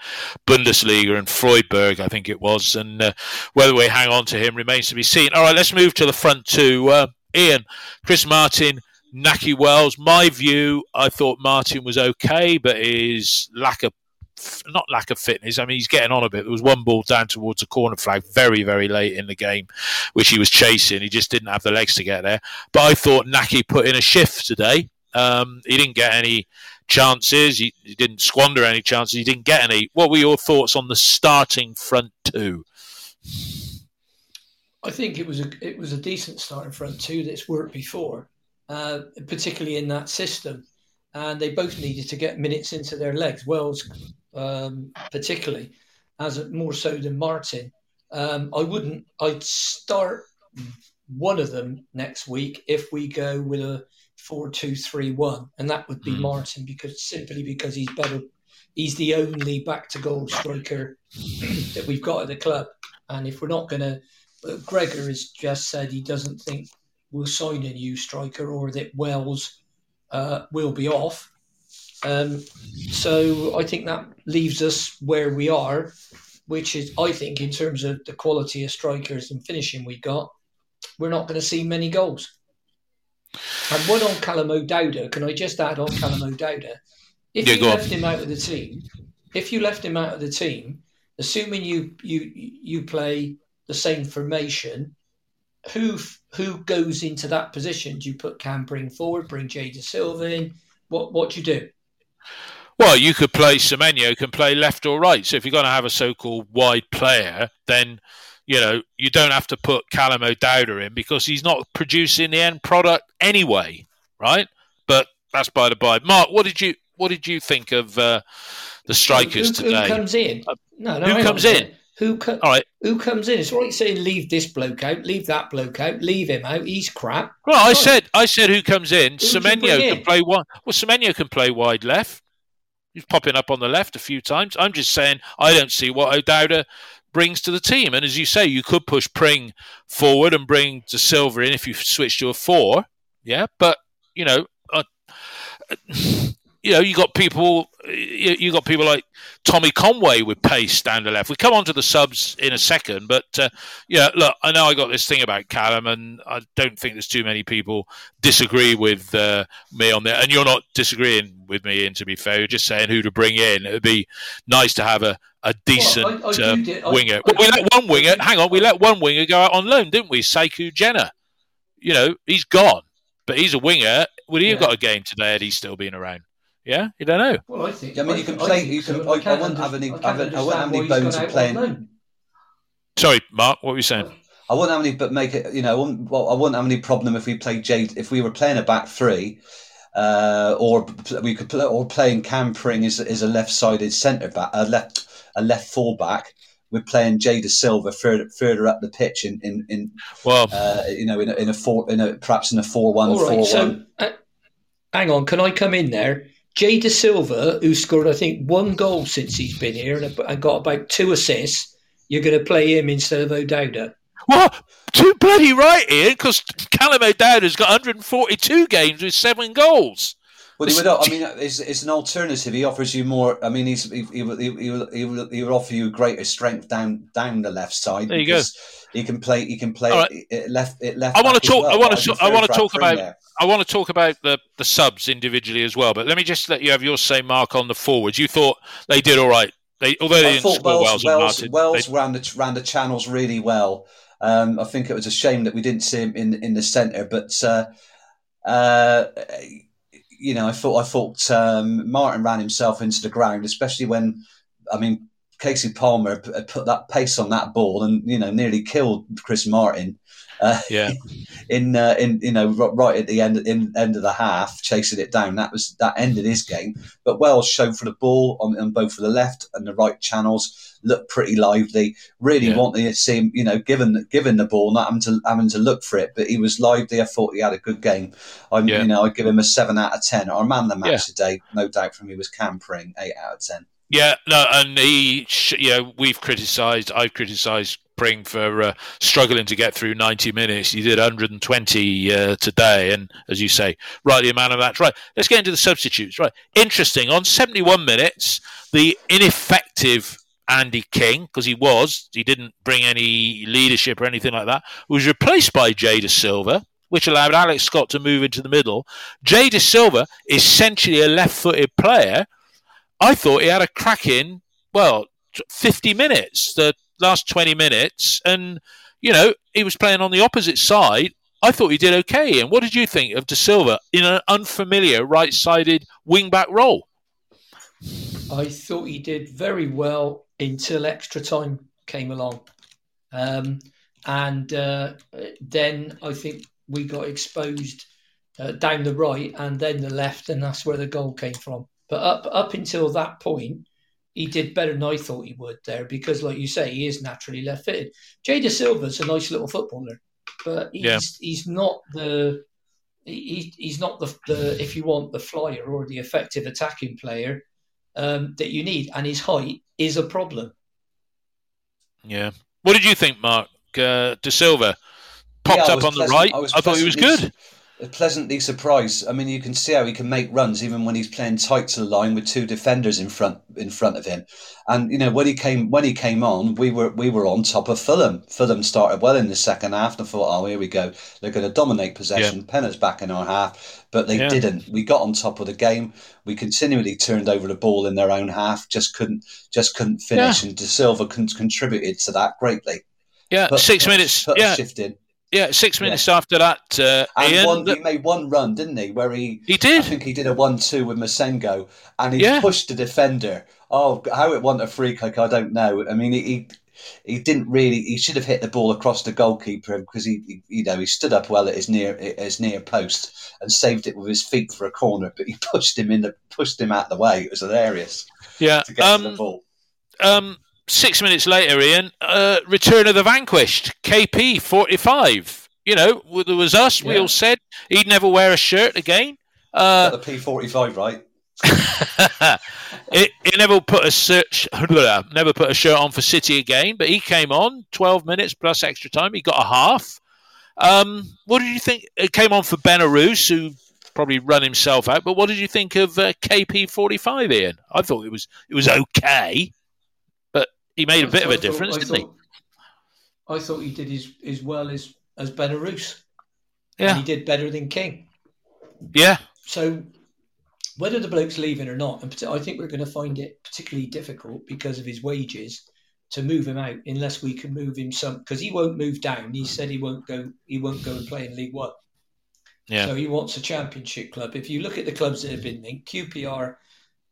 S3: Bundesliga and Freiburg, I think it was. And uh, whether we hang on to him remains to be seen. All right, let's move to the front two. Uh, Ian, Chris Martin. Nahki Wells, my view, I thought Martin was okay, but his lack of not lack of fitness. I mean, he's getting on a bit. There was one ball down towards the corner flag very, very late in the game, which he was chasing. He just didn't have the legs to get there. But I thought Nahki put in a shift today. Um, he didn't get any chances. He, he, didn't squander any chances. He didn't get any. What were your thoughts on the starting front two?
S5: I think it was a it was a decent starting front two that's worked before, uh, particularly in that system and they both needed to get minutes into their legs. Wells um, particularly, as more so than Martin. Um, I wouldn't. I'd start one of them next week if we go with a four-two-three-one, and that would be mm. Martin because simply because he's better. He's the only back-to-goal striker that we've got at the club, and if we're not going to, Gregor has just said he doesn't think we'll sign a new striker or that Wells uh, will be off. Um, so I think that leaves us where we are, which is, I think, in terms of the quality of strikers and finishing we got, we're not going to see many goals. And one on Callum O'Dowda, can I just add on Callum O'Dowda? If yeah, you left on. him out of the team, if you left him out of the team, assuming you you you play the same formation, who who goes into that position? Do you put Cam Pring forward, bring Jay Dasilva in? What what do you do?
S3: Well, you could play Semenyo can play left or right. So if you're going to have a so-called wide player, then you know you don't have to put Callum O'Dowda in because he's not producing the end product anyway, right? But that's by the by. Mark, what did you what did you think of uh, the strikers
S5: who,
S3: who,
S5: today? Who comes in?
S3: No, no. Who comes in?
S5: Who co- All right. Who comes in? It's right saying leave this bloke out, leave that bloke out, leave him out. He's crap.
S3: Well, I said I said who comes in. Who Semenyo can in? play wide. Well, Semenyo can play wide left. He's popping up on the left a few times. I'm just saying I don't see what O'Dowda brings to the team. And as you say, you could push Pring forward and bring Dasilva in if you switch to a four. Yeah, but you know, uh, you know, you got people, you got people like Tommy Conway with pace down the left. We come on to the subs in a second, but uh, yeah, look, I know I got this thing about Callum, and I don't think there's too many people disagree with uh, me on that. And you're not disagreeing with me, and to be fair, you're just saying who to bring in. It'd be nice to have a, a decent well, I, I uh, winger. I, well, we let one winger. Hang on, we let one winger go out on loan, didn't we? Sekou Jenner. You know, he's gone, but he's a winger. Would he yeah. have got a game today had he still been around? Yeah, you don't know.
S5: Well, I think.
S4: I mean, you can play. You can. I, I, wouldn't have any. I, I wouldn't have any bones of playing.
S3: Sorry, Mark. What were you saying?
S4: I wouldn't have any, but make it. You know, I wouldn't, well, I wouldn't have any problem if we played Jade. If we were playing a back three, uh, or we could play, or playing Cam Pring is is a left-sided centre back, a left a left full back. We're playing Jay Dasilva further further up the pitch in in, in well, uh, you know, in a, in a four, in a perhaps in a four-one, right, four-one. So, uh,
S5: hang on, can I come in there? Jay Dasilva, who scored, I think, one goal since he's been here and, and got about two assists, you're going to play him instead of O'Dowda.
S3: What? Too bloody right, Ian, because Callum O'Dowda's got 142 games with seven goals.
S4: Well, he would. I mean, it's, it's an alternative. He offers you more. I mean, he's he, he, will, he, will, he, will, he will offer you greater strength down down the left side.
S3: There you go.
S4: He can play. He can play right. it left. It left.
S3: I want to talk. Well, I want to. I want to talk about. There. I want to talk about the the subs individually as well. But let me just let you have your say, mark on the forwards. You thought they did all right. They although they I didn't score
S4: Wells,
S3: Wells,
S4: Wells, Wells ran the ran the channels really well. Um, I think it was a shame that we didn't see him in in the centre, but. Uh, uh, you know, I thought I thought um, Martin ran himself into the ground, especially when, I mean, Kasey Palmer put that pace on that ball and you know nearly killed Chris Martin.
S3: Uh, yeah.
S4: In uh, in you know right at the end in end of the half, chasing it down. That was that ended his game. But Wells showed for the ball on, on both for the left and the right channels. Looked pretty lively. Really yeah. wanted to see him, you know, given given the ball, not having to having to look for it. But he was lively. I thought he had a good game. I yeah. you know I'd give him a seven out of ten. Our man the match yeah. today, no doubt from me, was Cam Pring, eight out of ten.
S3: Yeah, no, and he, know, we've criticised, I've criticised Pring for uh, struggling to get through 90 minutes. He did 120 uh, today, and as you say, rightly a man of match. Right, let's get into the substitutes. Right, interesting. On 71 minutes, the ineffective Andy King, because he was, he didn't bring any leadership or anything like that, was replaced by Jay Silva. which allowed Alex Scott to move into the middle. Jay Dasilva, essentially a left footed player, I thought he had a cracking, well, 50 minutes, the last 20 minutes, and, you know, he was playing on the opposite side. I thought he did okay. And what did you think of Dasilva in an unfamiliar right sided wing back role?
S5: I thought he did very well until extra time came along. Um, and uh, then I think we got exposed uh, down the right and then the left, and that's where the goal came from. But up up until that point, he did better than I thought he would there because, like you say, he is naturally left footed. Jay Dasilva's a nice little footballer, but he's yeah. he's not the he, he's not the, the if you want the flyer or the effective attacking player um, that you need, and his height is a problem.
S3: Yeah. What did you think, Mark? Uh, Dasilva popped yeah, up on pleasant, the right. I, I thought he was good
S4: pleasantly surprised. I mean, you can see how he can make runs even when he's playing tight to the line with two defenders in front in front of him. And you know when he came when he came on, we were we were on top of Fulham. Fulham started well in the second half. And I thought, oh, here we go. They're going to dominate possession. Yeah. Back in our half, but they yeah. didn't. We got on top of the game. We continually turned over the ball in their own half. Just couldn't just couldn't finish. Yeah. And Dasilva contributed to that greatly.
S3: Yeah, put, six
S4: put,
S3: minutes.
S4: Put
S3: yeah.
S4: shift in.
S3: Yeah, six minutes yeah. after that, uh,
S4: and
S3: Ian,
S4: one, he made one run, didn't he? Where he
S3: he did.
S4: I think he did a one-two with Massengo, and he yeah. pushed the defender. Oh, how it won a free kick, I don't know. I mean, he, he didn't really. He should have hit the ball across the goalkeeper because he, he, you know, he stood up well at his near his near post and saved it with his feet for a corner. But he pushed him in the pushed him out the way. It was hilarious.
S3: Yeah.
S4: To get um, to the ball.
S3: Um, six minutes later, Ian, uh, Return of the Vanquished, KP 45. You know, there was us. Yeah. We all said he'd never wear a shirt again.
S4: Uh, the P45, right?
S3: it, he never put a search, never put a shirt on for City again, but he came on 12 minutes plus extra time. He got a half. Um, what did you think? It came on for Benarous, who probably run himself out. But what did you think of uh, KP45, Ian? I thought it was it was okay. He made a bit of a difference, didn't
S5: thought, he? I thought he did as, as well as, as Benarous.
S3: Yeah.
S5: And he did better than King.
S3: Yeah.
S5: So whether the bloke's leaving or not, and I think we're going to find it particularly difficult because of his wages to move him out unless we can move him some because he won't move down. He said he won't go. He won't go and play in League One.
S3: Yeah.
S5: So he wants a championship club. If you look at the clubs that have been linked, QPR,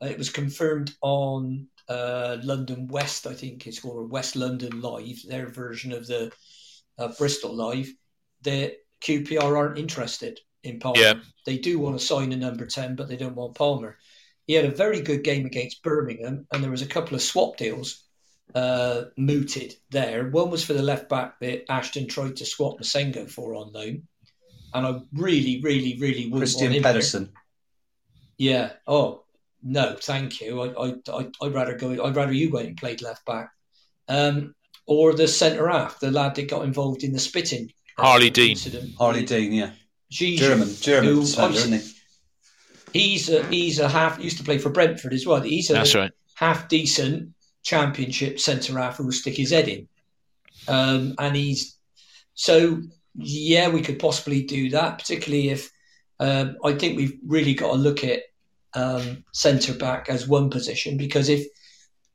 S5: uh, it was confirmed on uh, London West, I think it's called West London Live, their version of the uh, Bristol Live, the QPR aren't interested in Palmer. Yeah. They do want to sign a number 10, but they don't want Palmer. He had a very good game against Birmingham, and there was a couple of swap deals uh, mooted there. One was for the left back that Ashton tried to swap Massengo for on loan. And I really, really, really would
S4: Christian want him Pedersen. There.
S5: Yeah. Oh, no, thank you. I, I, I, would rather go. I'd rather you went and played left back, um, or the centre half, the lad that got involved in the spitting.
S3: Harley Harlee Dean.
S4: Harlee Dean, yeah. German, German, who, isn't he?
S5: he's a, he's a half used to play for Brentford as well. He's a
S3: That's right.
S5: half decent championship centre half who will stick his head in. Um, and he's so yeah, we could possibly do that, particularly if um, I think we've really got to look at um, centre back as one position because if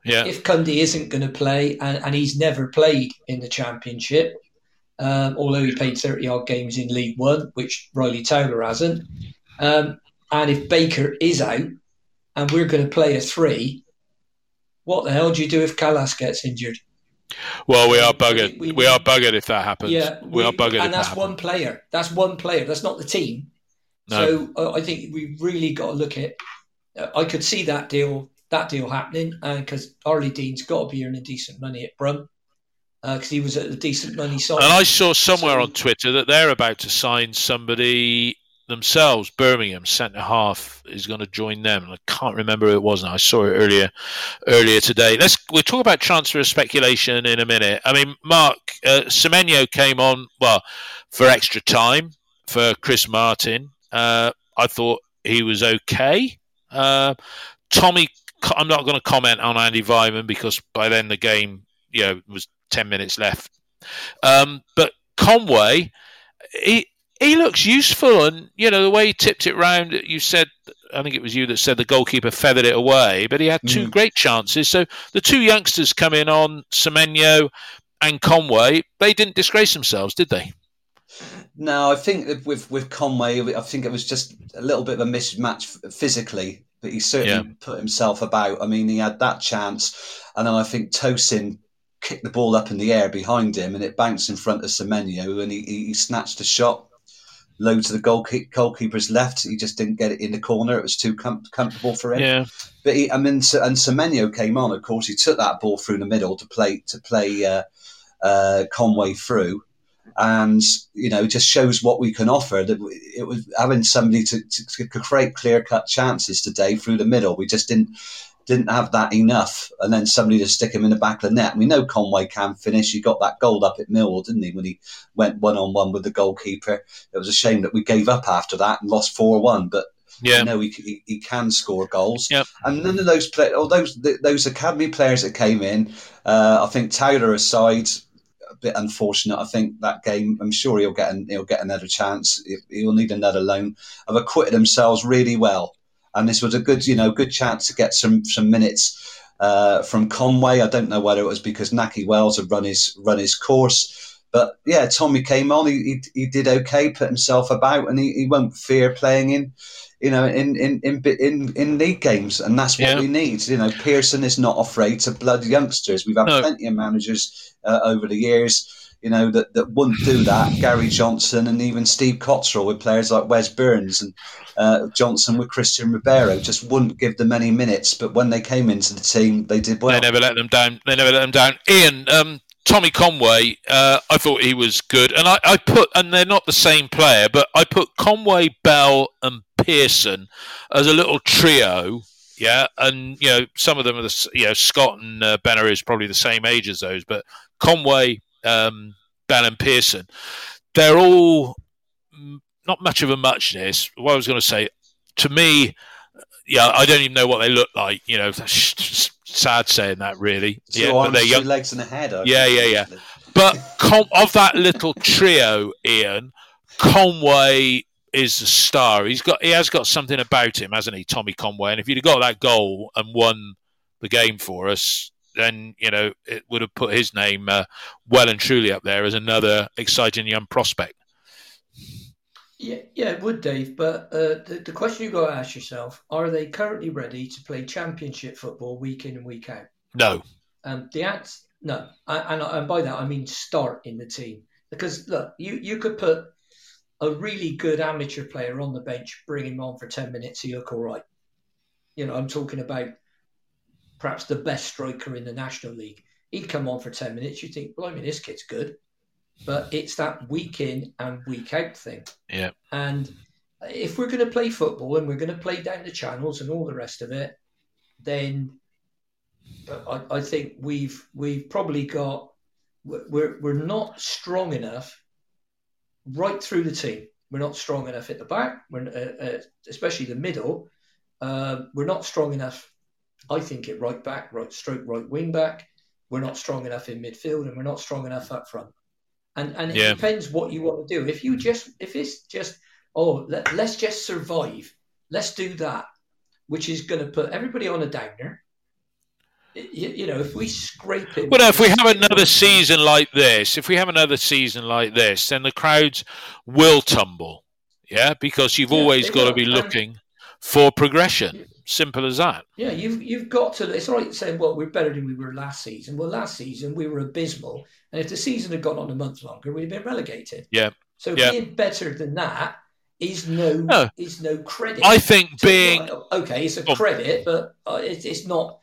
S3: Yeah.
S5: if Cundy isn't going to play and, and he's never played in the championship, um, although he played 30 odd games in League One, which Ryley Towler hasn't, um, and if Baker is out and we're going to play a three, what the hell do you do if Kalas gets injured?
S3: Well, we are buggered.
S5: We-
S3: We,
S5: we-
S3: are buggered if that happens.
S5: Yeah,
S3: we, are buggered.
S5: and
S3: that
S5: that's one player. That's one player. That's not the team.
S3: No.
S5: So uh, I think we really got to look at. Uh, I could see that deal, that deal happening, because Arlie Dean's got to be earning decent money at Brum, because he was at a decent money side.
S3: And I saw somewhere
S5: So-
S3: on Twitter that they're about to sign somebody themselves. Birmingham centre half is going to join them, I can't remember who it was now. I saw it earlier earlier today. Let's we'll talk about transfer speculation in a minute. I mean, Mark uh, Semenyo came on well for extra time for Chris Martin. Uh, I thought he was okay. Uh, Tommy, I'm not going to comment on Andy Weimann because by then the game, you know, was ten minutes left. Um, but Conway, he he looks useful, and you know the way he tipped it round. You said, I think it was you that said the goalkeeper feathered it away, but he had two great chances. So the two youngsters coming on, Semenyo and Conway, they didn't disgrace themselves, did they?
S4: No, I think with with Conway, I think it was just a little bit of a mismatch physically, but he certainly
S3: Yeah.
S4: put himself about. I mean, he had that chance, and then I think Tosin kicked the ball up in the air behind him, and it bounced in front of Semenyo, and he, he, he snatched a shot low to the goalkeep, goalkeeper's left. He just didn't get it in the corner. It was too com- comfortable for him.
S3: Yeah,
S4: But he, I mean, and Semenyo came on. Of course, he took that ball through the middle to play to play uh, uh, Conway through, and you know, just shows what we can offer. That it was having somebody to, to, to create clear cut chances today through the middle. We just didn't didn't have that enough, and then somebody to stick him in the back of the net. We know Conway can finish. He got that goal up at Millwall, didn't he? When he went one on one with the goalkeeper, it was a shame that we gave up after that and lost four one. But
S3: yeah,
S4: you know he, he, he can score goals.
S3: Yep.
S4: And none of those play, all those those academy players that came in, uh, I think Taylor aside, bit unfortunate. I think that game. I'm sure he'll get an, he'll get another chance. He- He'll need another loan. Have acquitted themselves really well, and this was a good you know good chance to get some some minutes. Uh, from Conway, I don't know whether it was because Nahki Wells had run his run his course, but yeah, Tommy came on. He, he, he did okay, put himself about, and he, he won't fear playing in you know, in in in in, in league games, and that's what
S3: Yeah.
S4: we need. You know, Pearson is not afraid to blood youngsters. We've had
S3: No.
S4: plenty of managers uh, over the years, you know, that, that wouldn't do that. Gary Johnson and even Steve Cotterill with players like Wes Burns and uh, Johnson with Christian Ribeiro just wouldn't give them any minutes. But when they came into the team, they did well.
S3: they never let them down. They never let them down. Ian, um, Tommy Conway, uh, I thought he was good, and I, I put, and they're not the same player, but I put Conway, Bell, and Pearson as a little trio. Yeah, and you know some of them are the you know Scott and uh, Benner is probably the same age as those, but Conway, um, and Pearson, they're all not much of a muchness. What I was going to say, to me, yeah, I don't even know what they look like. You know, sad saying that, really.
S4: Two
S3: yeah,
S4: arms,
S3: but they're
S4: two
S3: young.
S4: legs, and a head. I
S3: Yeah, yeah, yeah. But Com- of that little trio, Ian Conway is the star. He's got he has got something about him, hasn't he, Tommy Conway? And if he'd have got that goal and won the game for us, then you know it would have put his name uh, well and truly up there as another exciting young prospect.
S5: Yeah, yeah, it would, Dave. But uh, the, the question you've got to ask yourself are they currently ready to play championship football week in and week out?
S3: No,
S5: Um, the answer, no. And, and by that, I mean start in the team. Because, look, you, you could put a really good amateur player on the bench, bring him on for 10 minutes, he look all right. You know, I'm talking about perhaps the best striker in the National League. He'd come on for 10 minutes, you think, well, I mean, this kid's good. But it's that week in and week out thing.
S3: yeah,
S5: And if we're going to play football and we're going to play down the channels and all the rest of it, then I, I think we've we've probably got we're we're not strong enough right through the team. we're not strong enough at the back, we're, uh, uh, especially the middle. Uh, we're not strong enough, I think, at right back, right stroke, right wing back. We're not strong enough in midfield, and we're not strong enough up front. And and it
S3: Yeah.
S5: depends what you want to do. If you just if it's just oh let, let's just survive, let's do that, which is going to put everybody on a downer. You, you know, if we scrape it,
S3: Well, no, if we have another season like this, if we have another season like this, then the crowds will tumble. Yeah, because you've
S5: Yeah,
S3: always got to be
S5: And-
S3: looking for progression. Simple as that.
S5: Yeah, you've you've got to. It's all right saying, well, we're better than we were last season. Well, last season we were abysmal, and if the season had gone on a month longer, we'd have been relegated.
S3: Yeah.
S5: So
S3: Yeah.
S5: being better than that is no
S3: No.
S5: is no credit.
S3: I think being
S5: okay, it's a
S3: Oh.
S5: credit, but uh, it's it's not.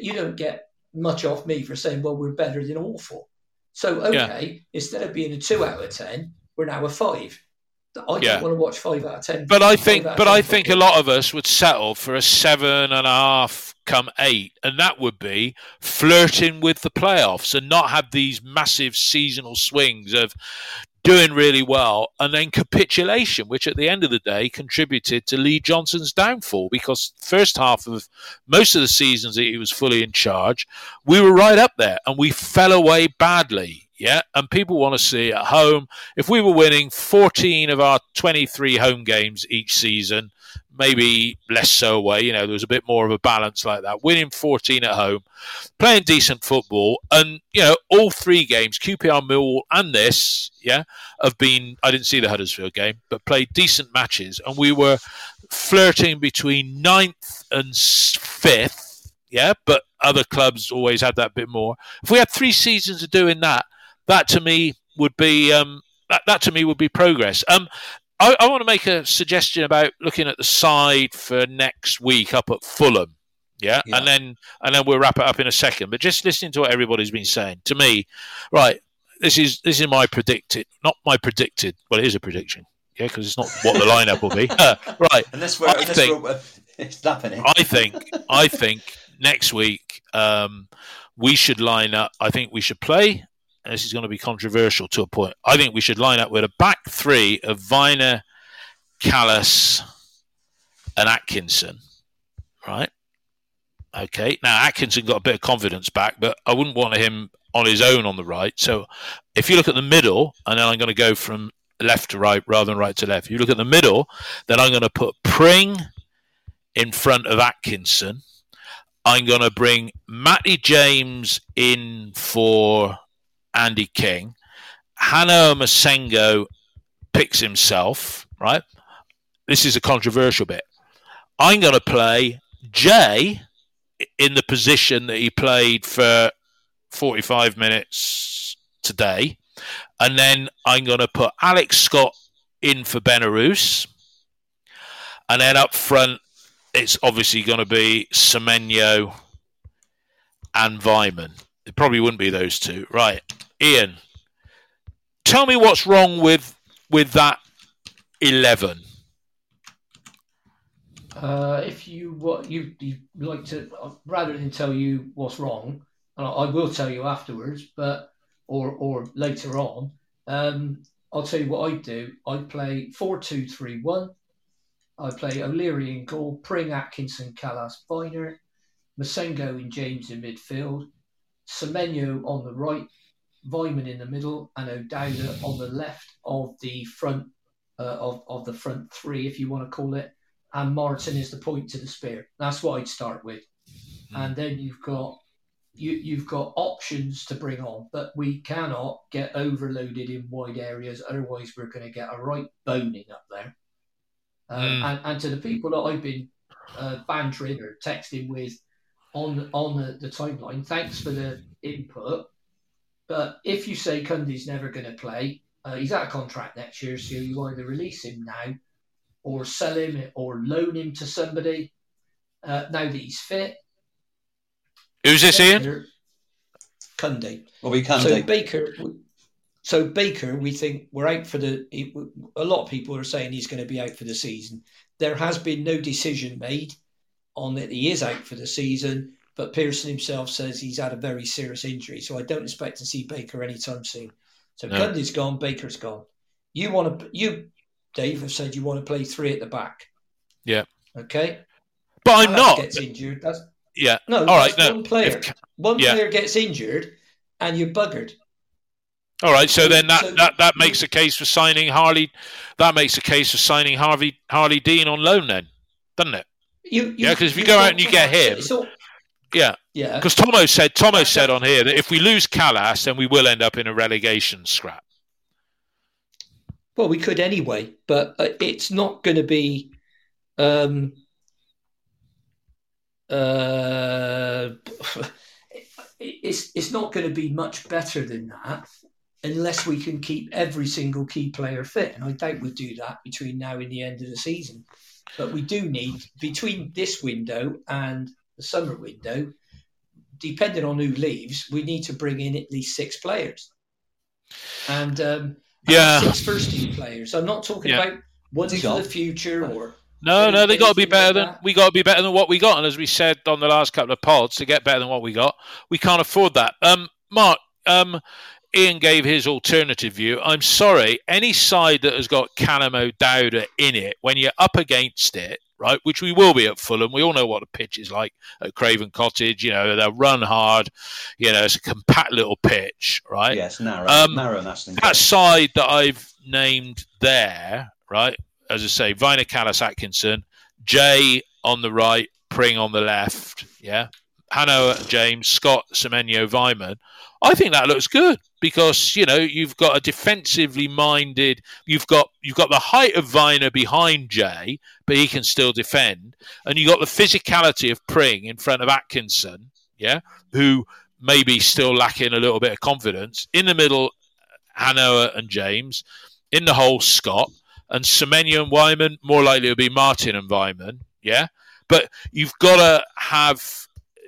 S5: You don't get much off me for saying, well, we're better than awful. So okay, instead of being a two out of ten, we're now a five. I don't
S3: Yeah.
S5: want to watch five out of ten.
S3: But I think, but I think a lot of us would settle for a seven and a half, come eight, and that would be flirting with the playoffs and not have these massive seasonal swings of doing really well and then capitulation, which at the end of the day contributed to Lee Johnson's downfall because first half of most of the seasons that he was fully in charge, we were right up there and we fell away badly. Yeah, and people want to see at home if we were winning 14 of our 23 home games each season, maybe less so away, you know, there was a bit more of a balance like that. Winning 14 at home, playing decent football, and, you know, all three games, QPR, Millwall, and this, yeah, have been, I didn't see the Huddersfield game, but played decent matches, and we were flirting between ninth and fifth, yeah, but other clubs always had that bit more. If we had three seasons of doing that, that to me would be um, that, that to me would be progress. Um, I, I want to make a suggestion about looking at the side for next week up at Fulham. Yeah?
S4: Yeah.
S3: and then and then we'll wrap it up in a second. But just listening to what everybody's been saying, to me, right, this is this is my predicted, not my predicted. Well, it is a prediction, yeah, because it's not what the lineup will be. Uh, right,
S4: Unless we're,
S3: I
S4: unless
S3: think-
S4: we're it's happening.
S3: I think I think next week um, we should line up. I think we should play. This is going to be controversial to a point. I think we should line up with a back three of Vyner, Kalas, and Atkinson. Right. Okay. Now Atkinson got a bit of confidence back, but I wouldn't want him on his own on the right. So if you look at the middle, and then I'm going to go from left to right rather than right to left. If you look at the middle, then I'm going to put Pring in front of Atkinson. I'm going to bring Matty James in for Andy King. Han-Noah Massengo picks himself, right? This is a controversial bit. I'm going to play Jay in the position that he played for 45 minutes today. And then I'm going to put Alex Scott in for Benarous. And then up front, it's obviously going to be Semenyo and Weimann. It probably wouldn't be those two, right? Ian, tell me what's wrong with with that eleven.
S5: Uh, if you what you you like to uh, rather than tell you what's wrong, and I, will tell you afterwards, but or or later on, um, I'll tell you what I do. I play four two three one. I play O'Leary in goal, Pring, Atkinson, Kalas, Vyner, Massengo and James in midfield, Semenyo on the right, Weimann in the middle, and O'Dowda on the left of the front uh, of of the front three, if you want to call it and Martin is the point to the spear. That's what I'd start with. And then you've got you you've got options to bring on, but we cannot get overloaded in wide areas. Otherwise, we're going to get a right boning up there. Um,
S3: Mm.
S5: and, and to the people that I've been uh, bantering or texting with on on the, the timeline, thanks for the input. But if you say Cundy's never going to play, uh, he's out of contract next year, so you either release him now or sell him or loan him to somebody uh, now that he's fit.
S3: Who's this, Ian?
S5: Baker- Cundy.
S4: Well, we can
S5: So. Baker, so Baker, we think we're out for the. he- A lot of people are saying he's going to be out for the season. There has been no decision made on that he is out for the season, but Pearson himself says he's had a very serious injury, so I don't expect to see Baker anytime soon. So
S3: No.
S5: Cundy's gone, Baker's gone. You want to you Dave, have said you want to play three at the back.
S3: Yeah.
S5: Okay.
S3: But I'm not.
S5: Gets injured. That's,
S3: Yeah.
S5: no,
S3: All right. No.
S5: one player.
S3: If-
S5: one
S3: yeah.
S5: player gets injured, and you're buggered.
S3: All right. So
S5: So-
S3: then that,
S5: so-
S3: that, that makes a case for signing Harlee. That makes a case for signing Harvey Harlee Dean on loan, then, doesn't it?
S5: You, you,
S3: Yeah, 'cause if you go out and you get him-
S5: all-
S3: Yeah.
S5: yeah.
S3: Because Tomo said Tomo said on here that if we lose Kalas, then we will end up in a relegation scrap.
S5: Well, we could anyway, but uh, it's not going to be. Um, uh, it's it's not going to be much better than that unless we can keep every single key player fit, and I doubt we'll do that between now and the end of the season. But we do need between this window and the summer window, depending on who leaves, we need to bring in at least six players. And um,
S3: Yeah.
S5: six first team players. I'm not talking
S3: Yeah.
S5: about ones
S4: You
S5: for the future or
S3: No, no, they got to be better
S5: like
S3: than we got to be better than what we got. And as we said on the last couple of pods, to get better than what we got, we can't afford that. Um, Mark, um, Ian gave his alternative view. I'm sorry, any side that has got Callum O'Dowda in it, when you're up against it, right, which we will be at Fulham, we all know what the pitch is like at Craven Cottage. You know, they'll run hard. You know, it's a compact little pitch, right?
S4: Yes, narrow,
S3: Um,
S4: narrow Aston.
S3: that side that I've named there, right? As I say, Vyner Kalas Atkinson, Jay on the right, Pring on the left, yeah. Han-Noah James, Scott, Semenyo, Weimann. I think that looks good because you know you've got a defensively minded. You've got you've got the height of Vyner behind Jay, but he can still defend, and you have got the physicality of Pring in front of Atkinson, yeah, who maybe still lacking a little bit of confidence. In the middle, Han-Noah and James. In the hole, Scott. And Semenyo and Weimann, more likely to be Martin and Weimann. Yeah. But you've got to have,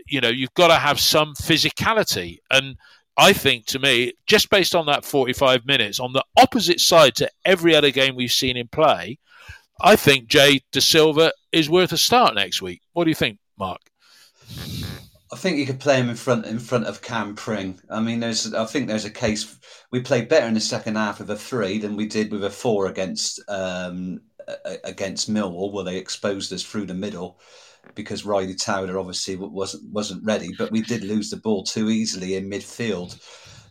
S3: you know, you've got to have some physicality. And I think to me, just based on that 45 minutes, on the opposite side to every other game we've seen in play, I think Jay Dasilva is worth a start next week. What do you think, Mark?
S4: I think you could play him in front in front of Cam Pring. I mean, there's I think there's a case. We played better in the second half with a three than we did with a four against um, against Millwall, where they exposed us through the middle because Ryley Towler obviously wasn't wasn't ready. But we did lose the ball too easily in midfield.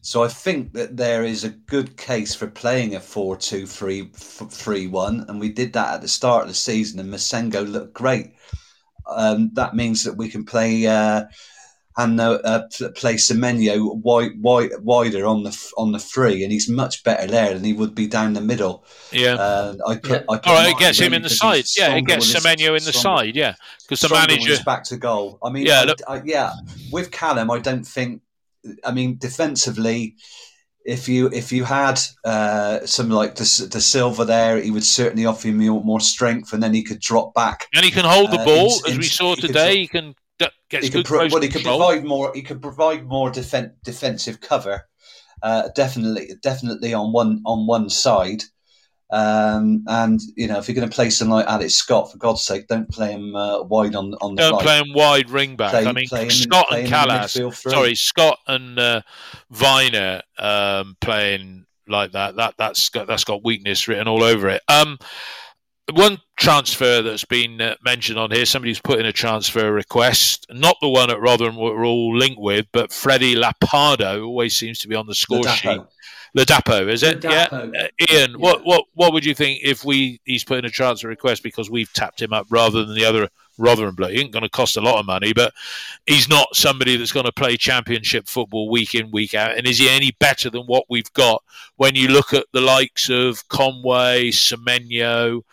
S4: So I think that there is a good case for playing a 4-2-3-1, and we did that at the start of the season, and Massengo looked great. Um, that means that we can play uh, and uh, uh, pl- play Semenyo wide, wide, wider on the on the free, and he's much better there than he would be down the middle.
S3: Yeah.
S4: Uh, I put,
S5: Yeah.
S4: I put
S3: All right, it gets him
S4: in
S3: in the side. Yeah, it gets
S4: when he's-
S3: Semenyo in the
S4: stronger-
S3: side. Yeah, because the
S4: stronger
S3: manager.
S4: back to goal. I mean,
S3: Yeah,
S4: I-
S3: look-
S4: I- yeah, with Callum, I don't think. I mean, defensively, if you if you had uh, some like the the Silver there, he would certainly offer you more, more strength, and then he could drop back.
S3: And he can hold the
S4: Uh,
S3: ball,
S4: in-
S3: as we saw
S4: he
S3: today.
S4: dro-
S3: He can d- gets
S4: He
S3: good
S4: could, pro- well, he could provide more. He could provide more defen- defensive cover. Uh, definitely, definitely on one on one side. Um, and you know, if you're going to play someone like Alex Scott, for God's sake, don't play him uh, wide on on the
S3: Don't play him wide ring back.
S4: Play-
S3: I mean, Scott and
S4: Kalas.
S3: Sorry, Scott and uh, Vyner um, playing like that. That that's got that's got weakness written all over it. Um, one transfer that's been uh, mentioned on here, somebody's put in a transfer request, not the one at Rotherham we're all linked with, but Freddie Ladapo always seems to be on the score
S4: Ladapo.
S3: sheet. Ladapo, is it?
S5: Ladapo.
S3: Yeah. Uh, Ian,
S5: Yeah.
S3: what what what would you think if we he's put in a transfer request because we've tapped him up rather than the other Rotherham bloke? He ain't going to cost a lot of money, but he's not somebody that's going to play championship football week in week out. And is he any better than what we've got when you look at the likes of Conway, Semenyo,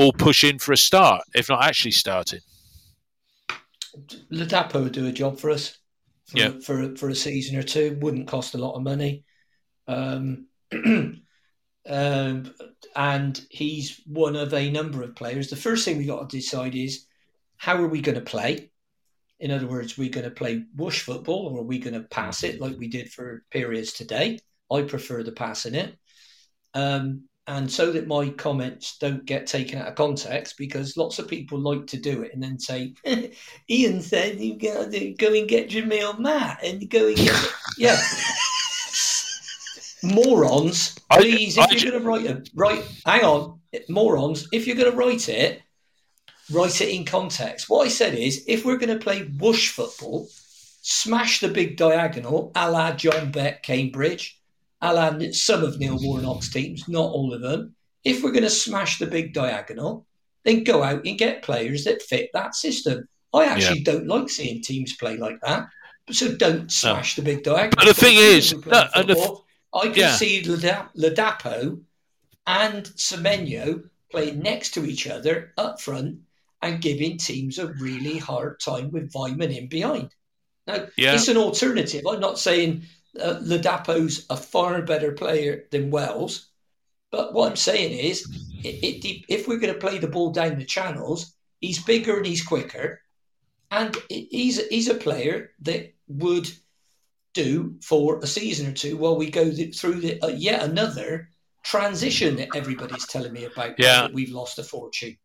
S3: all pushing for a start, if not actually starting?
S5: Ladapo would do a job for us for,
S3: Yeah.
S5: for, for a season or two. Wouldn't cost a lot of money. Um, um, and he's one of a number of players. The first thing we got to decide is how are we going to play? In other words, we're going to play bush football or are we going to pass it like we did for periods today? I prefer the passing it. Um, and so that my comments don't get taken out of context, because lots of people like to do it and then say, Ian said you got to go and get Jamille Matt and go and get yeah. morons, please, I, if I, you're going to write it, write, hang on, morons, if you're going to write it, write it in context. What I said is, if we're going to play whoosh football, smash the big diagonal, a la John Beck, Cambridge, a la some of Neil Warnock's teams, not all of them. If we're going to smash the big diagonal, then go out and get players that fit that system. I actually yeah. don't like seeing teams play like that. So don't smash no. the big diagonal.
S3: But the thing is, no,
S5: football, I can yeah. see Ladapo and Semenyo playing next to each other up front and giving teams a really hard time with Weimann in behind. Now, yeah. it's an alternative. I'm not saying uh, Ladapo's a far better player than Wells, but what I'm saying is, it, it, if we're going to play the ball down the channels, he's bigger and he's quicker, and he's he's a player that would do for a season or two while we go through the, uh, yet another transition that everybody's telling me about.
S3: Yeah,
S5: we've lost a fortune.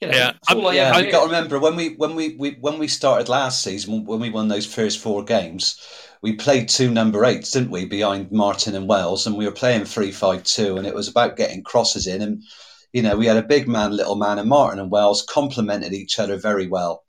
S4: You know, yeah, yeah. You've got to remember when we when we, we when we started last season when we won those first four games, we played two number eights, didn't we, behind Martin and Wells, and we were playing three five two, and it was about getting crosses in, and you know we had a big man, little man, and Martin and Wells complemented each other very well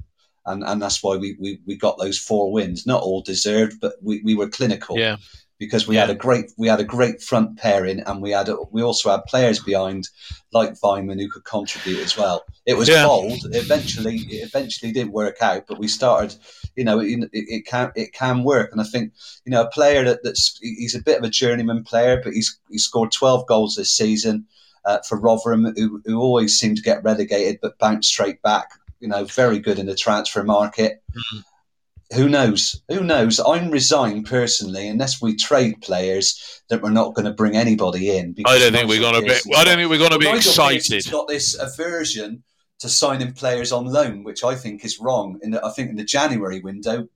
S4: and and that's why we, we, we got those four wins. Not all deserved, but we, we were clinical.
S3: Yeah.
S4: Because we yeah. had a great we had a great front pairing, and we had a, we also had players behind like Weimann who could contribute as well. It was yeah. bold. Eventually, it eventually didn't work out, but we started. You know, it, it can it can work, and I think you know a player that, that's he's a bit of a journeyman player, but he's he scored twelve goals this season. Uh, for Rotherham, who, who always seem to get relegated but bounce straight back you know, very good in the transfer market. Mm-hmm. Who knows? Who knows? I'm resigned personally, unless we trade players, that we're not going to bring anybody in.
S3: I don't think we're going to be. I don't think we're going to be excited.
S4: got this aversion to signing players on loan, which I think is wrong. In the, I think in the January window,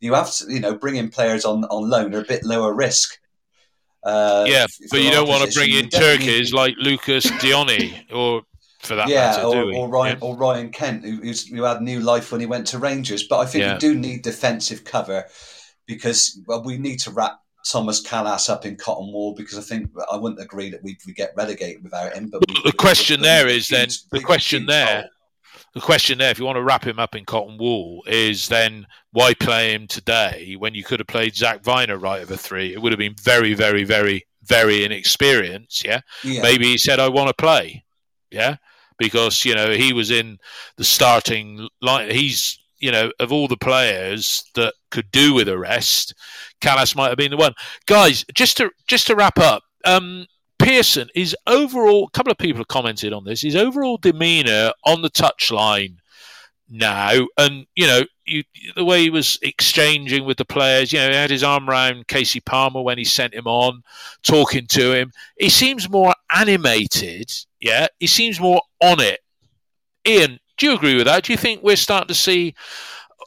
S4: you have to, you know, bring in players on on loan are a bit lower risk.
S3: Uh, yeah, but you don't want to bring in turkeys like Lucas Digne or for that
S4: yeah,
S3: matter,
S4: or, or, Ryan yeah. or Ryan Kent, who, who had new life when he went to Rangers. But I think yeah. we do need defensive cover because well, we need to wrap Tomas Kalas up in cotton wool because I think I wouldn't agree that we get relegated without him. But
S3: the question there is then the question there. The question there, if you want to wrap him up in cotton wool, is then why play him today when you could have played Zak Vyner right over three? It would have been very, very, very, very inexperienced. Yeah? yeah. Maybe he said, I want to play. Yeah because you know he was in the starting line. He's you know of all the players that could do with a rest, Kalas might have been the one. Guys, just to just to wrap up. Um, Pearson, his overall, a couple of people have commented on this, his overall demeanour on the touchline now, and you know, you, the way he was exchanging with the players, you know, he had his arm around Kasey Palmer when he sent him on, talking to him. He seems more animated, yeah. He seems more on it. Ian, do you agree with that? Do you think we're starting to see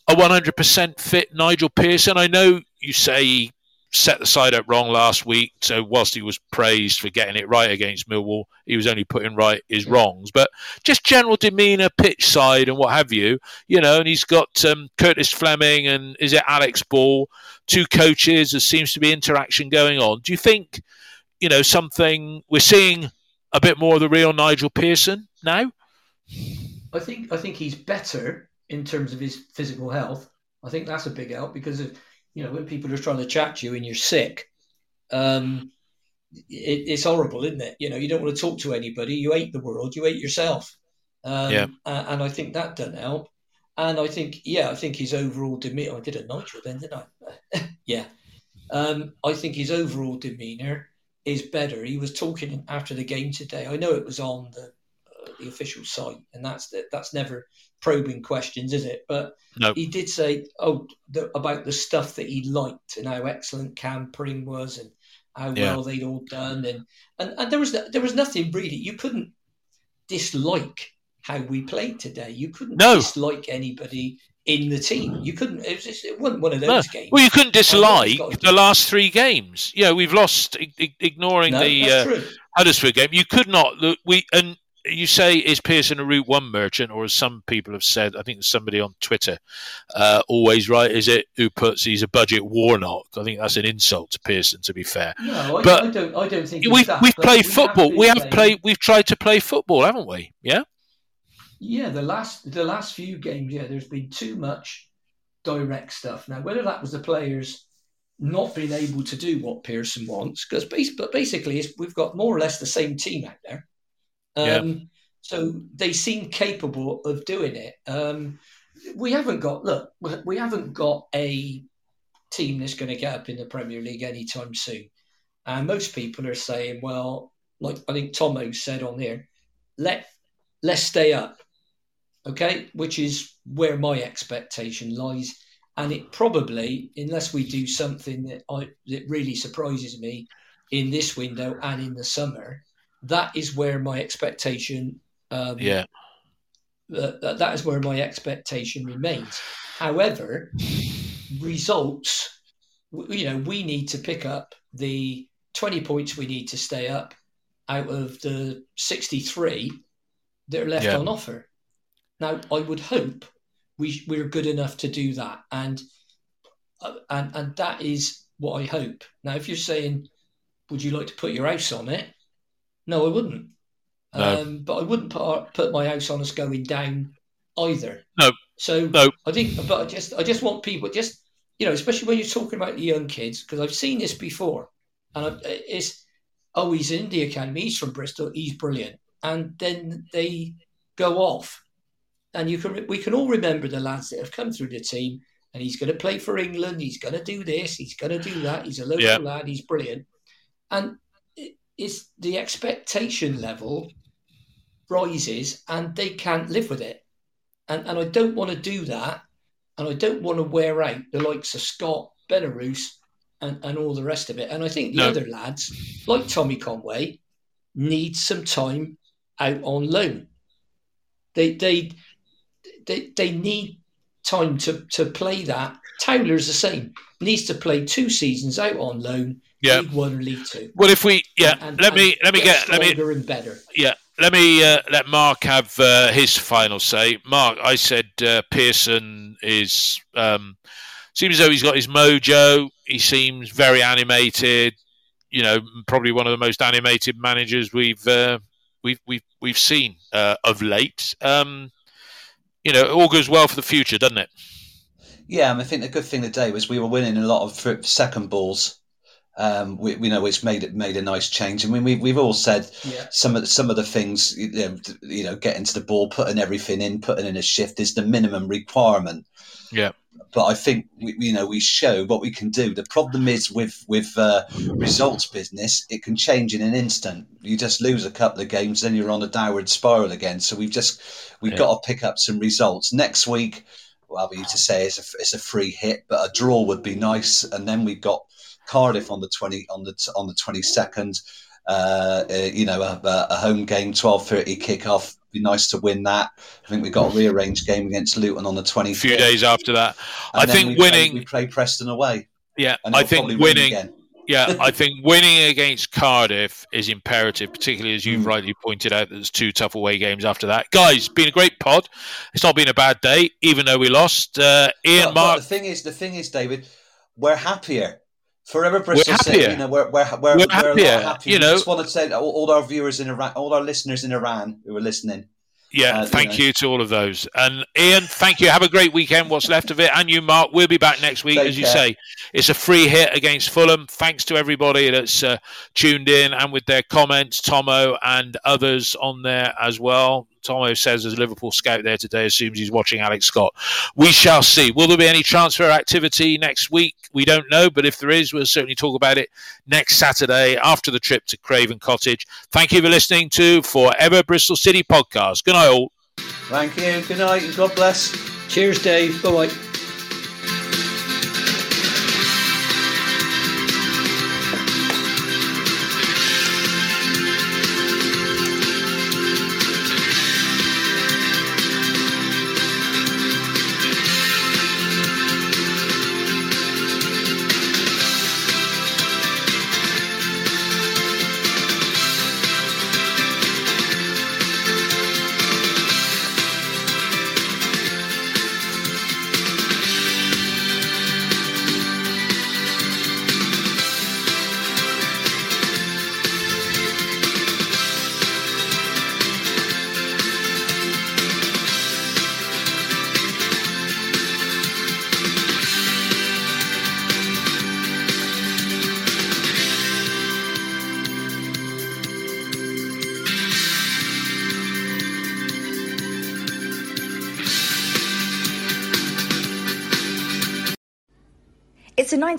S3: a 100% fit Nigel Pearson? I know you say he set the side up wrong last week. So whilst he was praised for getting it right against Millwall, he was only putting right his wrongs. But just general demeanour, pitch side, and what have you, you know. And he's got um, Curtis Fleming and is it Alex Ball, two coaches. There seems to be interaction going on. Do you think, you know, something we're seeing a bit more of the real Nigel Pearson now?
S5: I think I think he's better in terms of his physical health. I think that's a big help because of you know, when people are trying to chat to you and you're sick, um, it, it's horrible, isn't it? You know, you don't want to talk to anybody. You hate the world. You hate yourself. Um, yeah. And I think that doesn't help. And I think, yeah, I think his overall demeanor. I did a Nigel then, didn't I? yeah. Um, I think his overall demeanor is better. He was talking after the game today. I know it was on the uh, the official site, and that's the, that's never probing questions, is it? But
S3: nope.
S5: he did say, oh, the, about the stuff that he liked and how excellent Cam Pring was and how yeah. well they'd all done, and, and and there was there was nothing really you couldn't dislike how we played today. You couldn't
S3: no.
S5: dislike anybody in the team. You couldn't. It, was just, it wasn't one of those no. games.
S3: Well, you couldn't dislike the last three games. Yeah, we've lost. ignoring
S5: no,
S3: the uh, Huddersfield game, you could not. We and you say is Pearson a Route One merchant, or as some people have said, I think somebody on Twitter uh, always right. Is it who puts he's a budget Warnock? I think that's an insult to Pearson. To be fair,
S5: no, I,
S3: but
S5: I don't. I don't think
S3: we've
S5: that,
S3: we've played
S5: we
S3: football.
S5: Have
S3: we have
S5: playing,
S3: played. We've tried to play football, haven't we? Yeah.
S5: Yeah, the last the last few games, yeah, there's been too much direct stuff. Now, whether that was the players not being able to do what Pearson wants, because but basically we've got more or less the same team out there. Um, yeah. So they seem capable of doing it. Um, we haven't got look, we haven't got a team that's going to get up in the Premier League anytime soon. And most people are saying, well, like I think Tomo said on there, let let's stay up, okay, which is where my expectation lies. And it probably, unless we do something that I that really surprises me in this window and in the summer, that is where my expectation. Um,
S3: yeah.
S5: Uh, that is where my expectation remains. However, results, you know, we need to pick up the 20 points we need to stay up out of the 63 that are left yeah. on offer. Now, I would hope we we're good enough to do that, and uh, and and that is what I hope. Now, if you're saying, would you like to put your house on it? No, I wouldn't. No. Um, but I wouldn't put put my house on us going down either.
S3: No.
S5: So
S3: no.
S5: I think, but I just I just want people just you know, especially when you're talking about the young kids, because I've seen this before, and I, it's oh he's in the academy, he's from Bristol, he's brilliant, and then they go off, and you can we can all remember the lads that have come through the team, and he's going to play for England, he's going to do this, he's going to do that, he's a local yeah. lad, he's brilliant, and it's the expectation level rises, and they can't live with it, and and I don't want to do that, and I don't want to wear out the likes of Scott Benarous and, and all the rest of it. And I think the no. other lads, like Tommy Conway, need some time out on loan. They they they, they need time to, to play that. Towler's the same. Needs to play two seasons out on loan.
S3: Yeah.
S5: League One, League Two.
S3: Well, if we yeah, and, let me let me get,
S5: get let
S3: me
S5: and better.
S3: Yeah, let me uh, let Mark have uh, his final say. Mark, I said uh, Pearson is um, seems as though he's got his mojo. He seems very animated. You know, probably one of the most animated managers we've uh, we've we've we've seen uh, of late. Um, you know, it all goes well for the future, doesn't it?
S4: Yeah, and I think the good thing today was we were winning a lot of second balls. Um, we, we know it's made it made a nice change. I mean, we, we've all said yeah. some of the, some of the things. You know, you know, getting to the ball, putting everything in, putting in a shift is the minimum requirement.
S3: Yeah
S4: but I think we, you know we show what we can do. The problem is with with uh, results business, it can change in an instant. You just lose a couple of games, then you're on a downward spiral again. So we've just we've yeah. got to pick up some results next week. Well, we need to say it's a, it's a free hit, but a draw would be nice. And then we've got Cardiff on the twenty on the on the twenty second. Uh, uh, you know, a, a home game, twelve thirty kickoff be nice to win that. I think we've got a rearranged game against Luton on the 20th. A
S3: few days after that. I think we winning.
S4: Play, we play Preston away.
S3: Yeah, I think winning. yeah, I think winning against Cardiff is imperative, particularly as you've mm. rightly pointed out. There's two tough away games after that. Guys, been a great pod. It's not been a bad day, even though we lost. Uh, Ian,
S4: but,
S3: Mark.
S4: But the thing is, the thing is, David, we're happier. Forever Bristol we're happier. you know, we're, we're, we're, we're, happier. Happier. You know, we just want to say all, all our viewers in Iran, all our listeners in Iran who are listening,
S3: yeah, uh, thank you, know. you, to all of those. And Ian, thank you. Have a great weekend, what's left of it. And you, Mark, we'll be back next week. Take as you care. say, it's a free hit against Fulham. Thanks to everybody that's uh, tuned in and with their comments, Tomo and others on there as well. Tomo says there's a Liverpool scout there today, assumes he's watching Alex Scott. We shall see. Will there be any transfer activity next week? We don't know, but if there is, we'll certainly talk about it next Saturday after the trip to Craven Cottage. Thank you for listening to Forever Bristol City podcast. Good night, all.
S4: Thank you. Good night, and God bless.
S5: Cheers, Dave. Bye bye.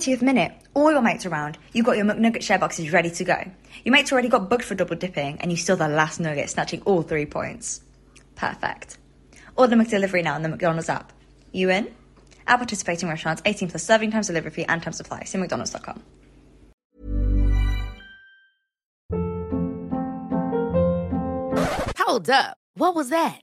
S2: It's 90th minute. All your mates around. You've got your McNugget share boxes ready to go. Your mates already got booked for double dipping, and you still the last nugget, snatching all three points. Perfect. Order McDelivery now on the McDonald's app. You in? At participating restaurants, 18 plus serving times, delivery fee, and time supply. See McDonald's.com.
S6: Hold up. What was that?